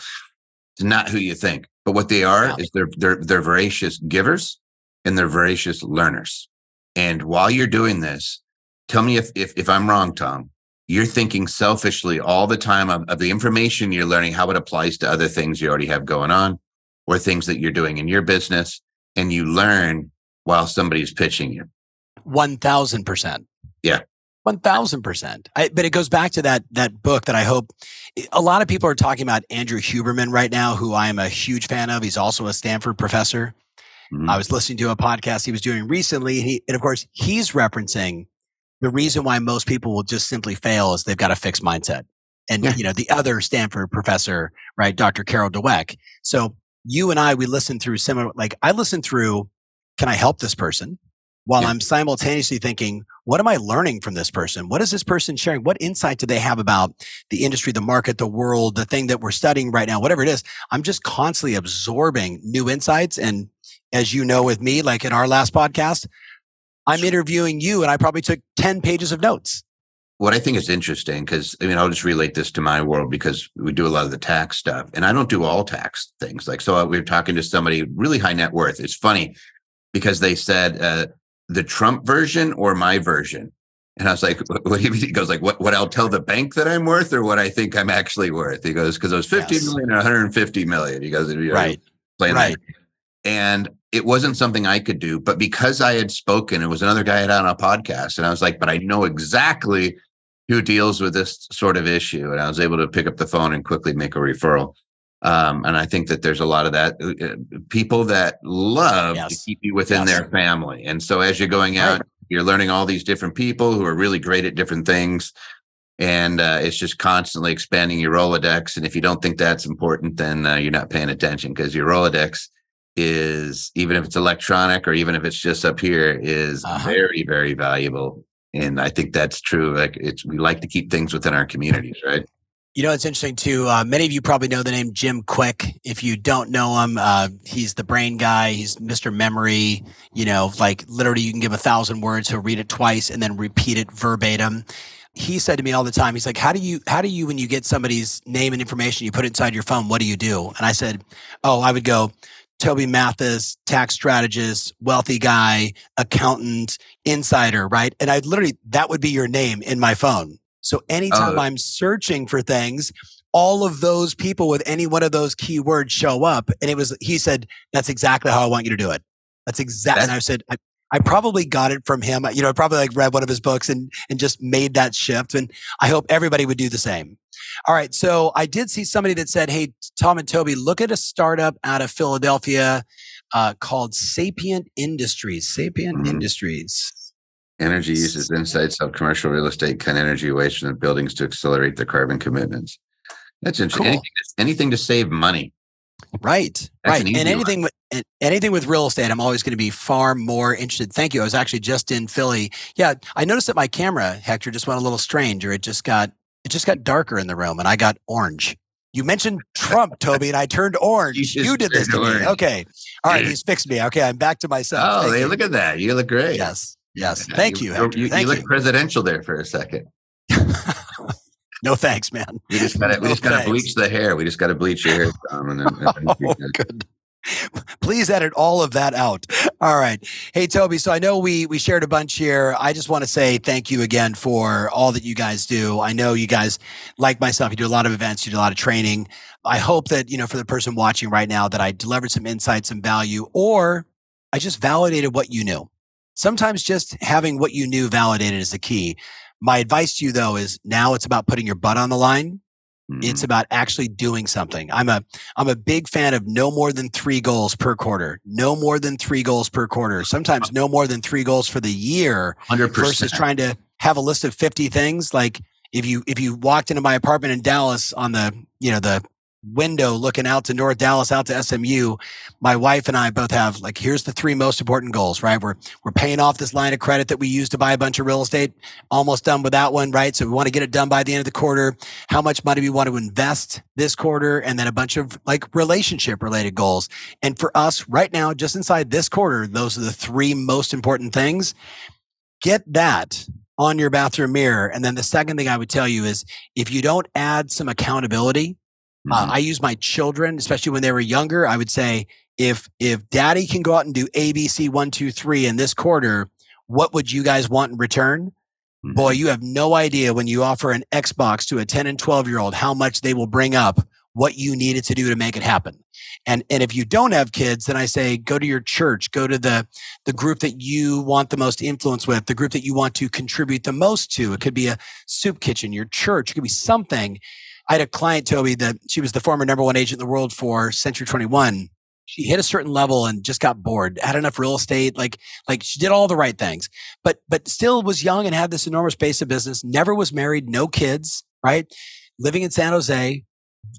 it's not who you think. But what they are is they're they're they're voracious givers and they're voracious learners. And while you're doing this, tell me if if, if I'm wrong, Tom. You're thinking selfishly all the time of, of the information you're learning, how it applies to other things you already have going on, or things that you're doing in your business, and you learn while somebody's pitching you. One thousand percent. Yeah. One thousand percent. But it goes back to that that book that I hope a lot of people are talking about Andrew Huberman right now, who I am a huge fan of. He's also a Stanford professor. Mm-hmm. I was listening to a podcast he was doing recently, and, he, and of course, he's referencing the reason why most people will just simply fail is they've got a fixed mindset. And yeah. you know, the other Stanford professor, right, Dr. Carol Dweck. So you and I, we listen through similar. Like I listen through, can I help this person? While yeah. I'm simultaneously thinking, what am I learning from this person? What is this person sharing? What insight do they have about the industry, the market, the world, the thing that we're studying right now, whatever it is? I'm just constantly absorbing new insights. And as you know, with me, like in our last podcast, I'm interviewing you and I probably took 10 pages of notes. What I think is interesting, because I mean, I'll just relate this to my world because we do a lot of the tax stuff and I don't do all tax things. Like, so we are talking to somebody really high net worth. It's funny because they said, uh, the Trump version or my version? And I was like, what do you mean? He goes like, what, what I'll tell the bank that I'm worth or what I think I'm actually worth? He goes, because it was 50 yes. million or 150 million. He goes, you right. Right. That. And it wasn't something I could do, but because I had spoken, it was another guy had on a podcast. And I was like, but I know exactly who deals with this sort of issue. And I was able to pick up the phone and quickly make a referral. Um, and I think that there's a lot of that uh, uh people that love yes. to keep you within yes. their family. And so as you're going out, right. you're learning all these different people who are really great at different things. And uh, it's just constantly expanding your Rolodex. And if you don't think that's important, then uh, you're not paying attention because your Rolodex is, even if it's electronic or even if it's just up here, is uh-huh. very, very valuable. And I think that's true. Like it's, we like to keep things within our communities, right? You know, it's interesting too. Uh, many of you probably know the name Jim Kwik. If you don't know him, uh, he's the brain guy. He's Mr. Memory. You know, like literally, you can give a thousand words, he'll read it twice and then repeat it verbatim. He said to me all the time, he's like, "How do you, how do you, when you get somebody's name and information, you put it inside your phone? What do you do?" And I said, "Oh, I would go." Toby Mathis, tax strategist, wealthy guy, accountant, insider, right? And I literally, that would be your name in my phone. So anytime uh, I'm searching for things, all of those people with any one of those keywords show up. And it was, he said, that's exactly how I want you to do it. That's exactly. And I said, I, I probably got it from him. You know, I probably like read one of his books and, and just made that shift. And I hope everybody would do the same. All right. So I did see somebody that said, Hey, Tom and Toby, look at a startup out of Philadelphia uh, called Sapient Industries. Sapient mm-hmm. Industries. Energy uses insights of commercial real estate cut energy waste from the buildings to accelerate their carbon commitments. That's interesting. Cool. Anything, anything, to save money. Right. That's right. An and anything with anything with real estate, I'm always going to be far more interested. Thank you. I was actually just in Philly. Yeah, I noticed that my camera, Hector, just went a little strange, or it just got it just got darker in the room, and I got orange. You mentioned Trump, Toby, and I turned orange. You, you did this to orange. me. Okay. All right. He's fixed me. Okay. I'm back to myself. Oh, hey, look at that. You look great. Yes. Yes. Thank you. You, you, Thank you look presidential there for a second. no thanks, man. We just gotta, no we just gotta bleach the hair. We just gotta bleach your hair, Tom. And oh, good. Please edit all of that out. All right. Hey Toby, so I know we we shared a bunch here. I just want to say thank you again for all that you guys do. I know you guys like myself, you do a lot of events, you do a lot of training. I hope that, you know, for the person watching right now that I delivered some insights and value or I just validated what you knew sometimes just having what you knew validated is the key. My advice to you though is now it's about putting your butt on the line. Mm-hmm. It's about actually doing something. I'm a I'm a big fan of no more than 3 goals per quarter. No more than 3 goals per quarter. Sometimes no more than 3 goals for the year 100%. versus trying to have a list of 50 things like if you if you walked into my apartment in Dallas on the, you know, the window looking out to North Dallas, out to SMU, my wife and I both have like, here's the three most important goals, right? We're, we're paying off this line of credit that we use to buy a bunch of real estate, almost done with that one, right? So we want to get it done by the end of the quarter. How much money we want to invest this quarter and then a bunch of like relationship related goals. And for us right now, just inside this quarter, those are the three most important things. Get that on your bathroom mirror. And then the second thing I would tell you is if you don't add some accountability mm-hmm. Uh, I use my children, especially when they were younger. I would say, if if daddy can go out and do ABC one, two, three in this quarter, what would you guys want in return? Mm-hmm. Boy, you have no idea when you offer an Xbox to a 10 and 12 year old how much they will bring up what you needed to do to make it happen. And and if you don't have kids, then I say go to your church, go to the the group that you want the most influence with, the group that you want to contribute the most to. It could be a soup kitchen, your church, it could be something I had a client, Toby, that she was the former number one agent in the world for Century 21. She hit a certain level and just got bored, had enough real estate, like, like she did all the right things, but, but still was young and had this enormous base of business, never was married, no kids, right? Living in San Jose,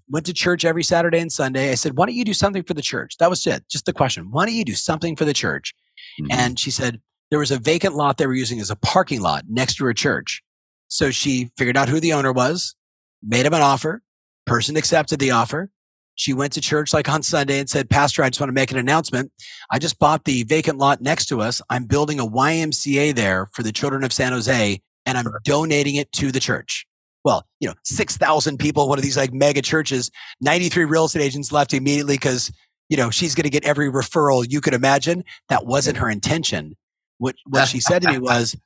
went to church every Saturday and Sunday. I said, why don't you do something for the church? That was it. Just the question. Why don't you do something for the church? Mm-hmm. And she said, there was a vacant lot they were using as a parking lot next to her church. So she figured out who the owner was, made him an offer. Person accepted the offer. She went to church like on Sunday and said, Pastor, I just want to make an announcement. I just bought the vacant lot next to us. I'm building a YMCA there for the children of San Jose and I'm donating it to the church. Well, you know, 6,000 people, one of these like mega churches, 93 real estate agents left immediately because, you know, she's going to get every referral you could imagine. That wasn't her intention. What, what she said to me was,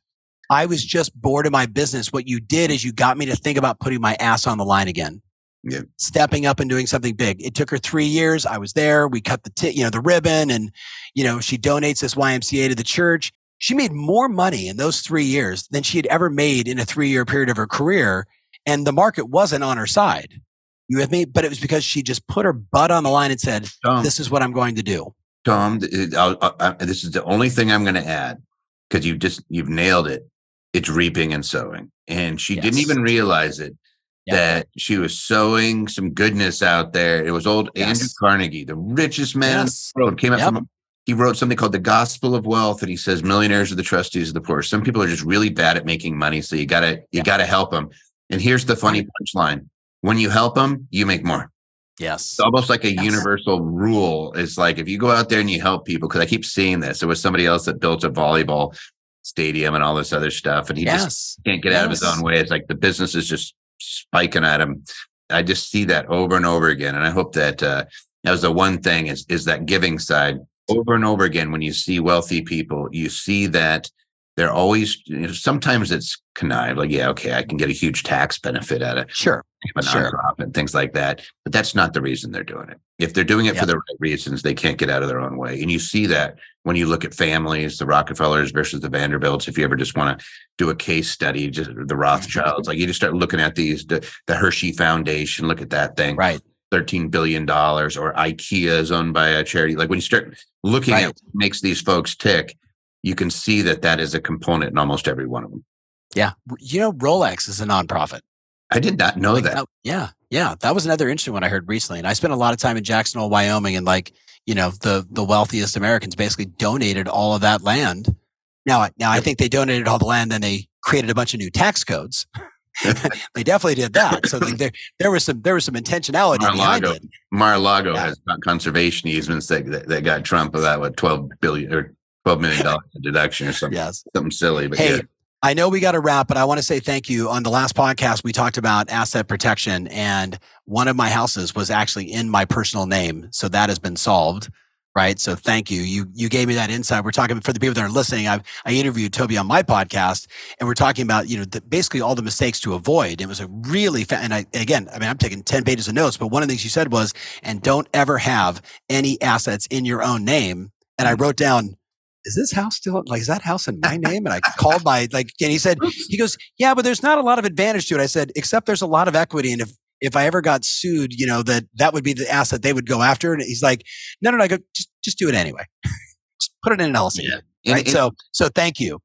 I was just bored of my business. What you did is you got me to think about putting my ass on the line again. Yeah. Stepping up and doing something big. It took her three years. I was there. We cut the, t- you know, the ribbon and, you know, she donates this YMCA to the church. She made more money in those three years than she had ever made in a three year period of her career. And the market wasn't on her side. You with me? But it was because she just put her butt on the line and said, Tom, this is what I'm going to do. Tom, I'll, I'll, this is the only thing I'm going to add because you just, you've nailed it it's reaping and sowing. And she yes. didn't even realize it that she was sowing some goodness out there. It was old yes. Andrew Carnegie, the richest man yes. in the world, came up yep. from he wrote something called the gospel of wealth and he says millionaires are the trustees of the poor some people are just really bad at making money so you gotta you gotta help them and here's the funny punchline when you help them, you make more. Yes. It's almost like a yes. universal rule. It's like if you go out there and you help people, because I keep seeing this. There was somebody else that built a volleyball stadium and all this other stuff, and he yes. just can't get yes. out of his own way. It's like the business is just spiking at him. I just see that over and over again, and I hope that uh, that was the one thing is is that giving side over and over again. When you see wealthy people, you see that they're always. You know, sometimes it's connive, like yeah, okay, I can get a huge tax benefit out of it. sure a sure. nonprofit and things like that. But that's not the reason they're doing it. If they're doing it yep. for the right reasons, they can't get out of their own way. And you see that when you look at families, the Rockefellers versus the Vanderbilts. If you ever just want to do a case study, just the Rothschilds, like you just start looking at these, the, the Hershey Foundation, look at that thing. Right. $13 billion or IKEA is owned by a charity. Like when you start looking right. at what makes these folks tick, you can see that that is a component in almost every one of them. Yeah. You know, Rolex is a nonprofit. I did not know like that. that. Yeah. Yeah. That was another interesting one I heard recently. And I spent a lot of time in Jacksonville, Wyoming, and like, you know, the the wealthiest Americans basically donated all of that land. Now, now I think they donated all the land, then they created a bunch of new tax codes. they definitely did that. So like there there was some there was some intentionality Mar-a-Lago, behind it. Mar-a-Lago yeah. has conservation easements that, that, that got Trump about what twelve billion or twelve million dollars deduction or something. Yes. Something silly. But hey, yeah. I know we got to wrap, but I want to say thank you. On the last podcast, we talked about asset protection, and one of my houses was actually in my personal name, so that has been solved. Right. So thank you. You you gave me that insight. We're talking for the people that are listening. I've I interviewed Toby on my podcast, and we're talking about you know the, basically all the mistakes to avoid. It was a really fa- and I again I mean I'm taking ten pages of notes, but one of the things you said was and don't ever have any assets in your own name. And I mm. wrote down is this house still like is that house in my name? And I called my like and he said he goes, Yeah, but there's not a lot of advantage to it. I said, except there's a lot of equity. And if if I ever got sued, you know, that that would be the asset they would go after. And he's like, No, no, no, I go, just just do it anyway. just put it in an LLC. Yeah. And, right. And, so so thank you.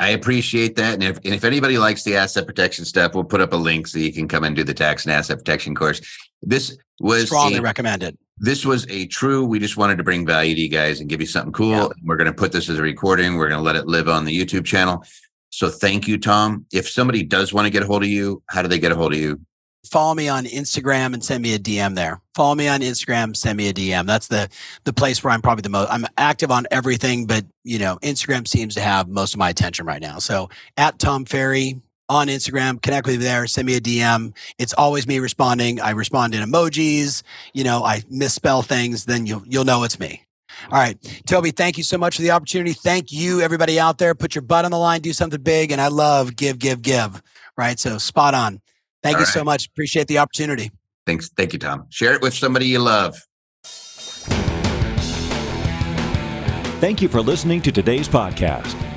I appreciate that. And if, and if anybody likes the asset protection stuff, we'll put up a link so you can come and do the tax and asset protection course. This was strongly a, recommended this was a true we just wanted to bring value to you guys and give you something cool. Yeah. we're going to put this as a recording. We're going to let it live on the youtube channel. So thank you tom. If somebody does want to get a hold of you how do they get a hold of you? Follow me on instagram and send me a dm there. Follow me on instagram send me a dm that's the the place where i'm probably the most i'm active on everything but you know instagram seems to have most of my attention right now. So at tom ferry on Instagram, connect with me there, send me a DM. It's always me responding. I respond in emojis. You know, I misspell things, then you'll, you'll know it's me. All right. Toby, thank you so much for the opportunity. Thank you, everybody out there. Put your butt on the line, do something big. And I love give, give, give. Right. So spot on. Thank All you right. so much. Appreciate the opportunity. Thanks. Thank you, Tom. Share it with somebody you love. Thank you for listening to today's podcast.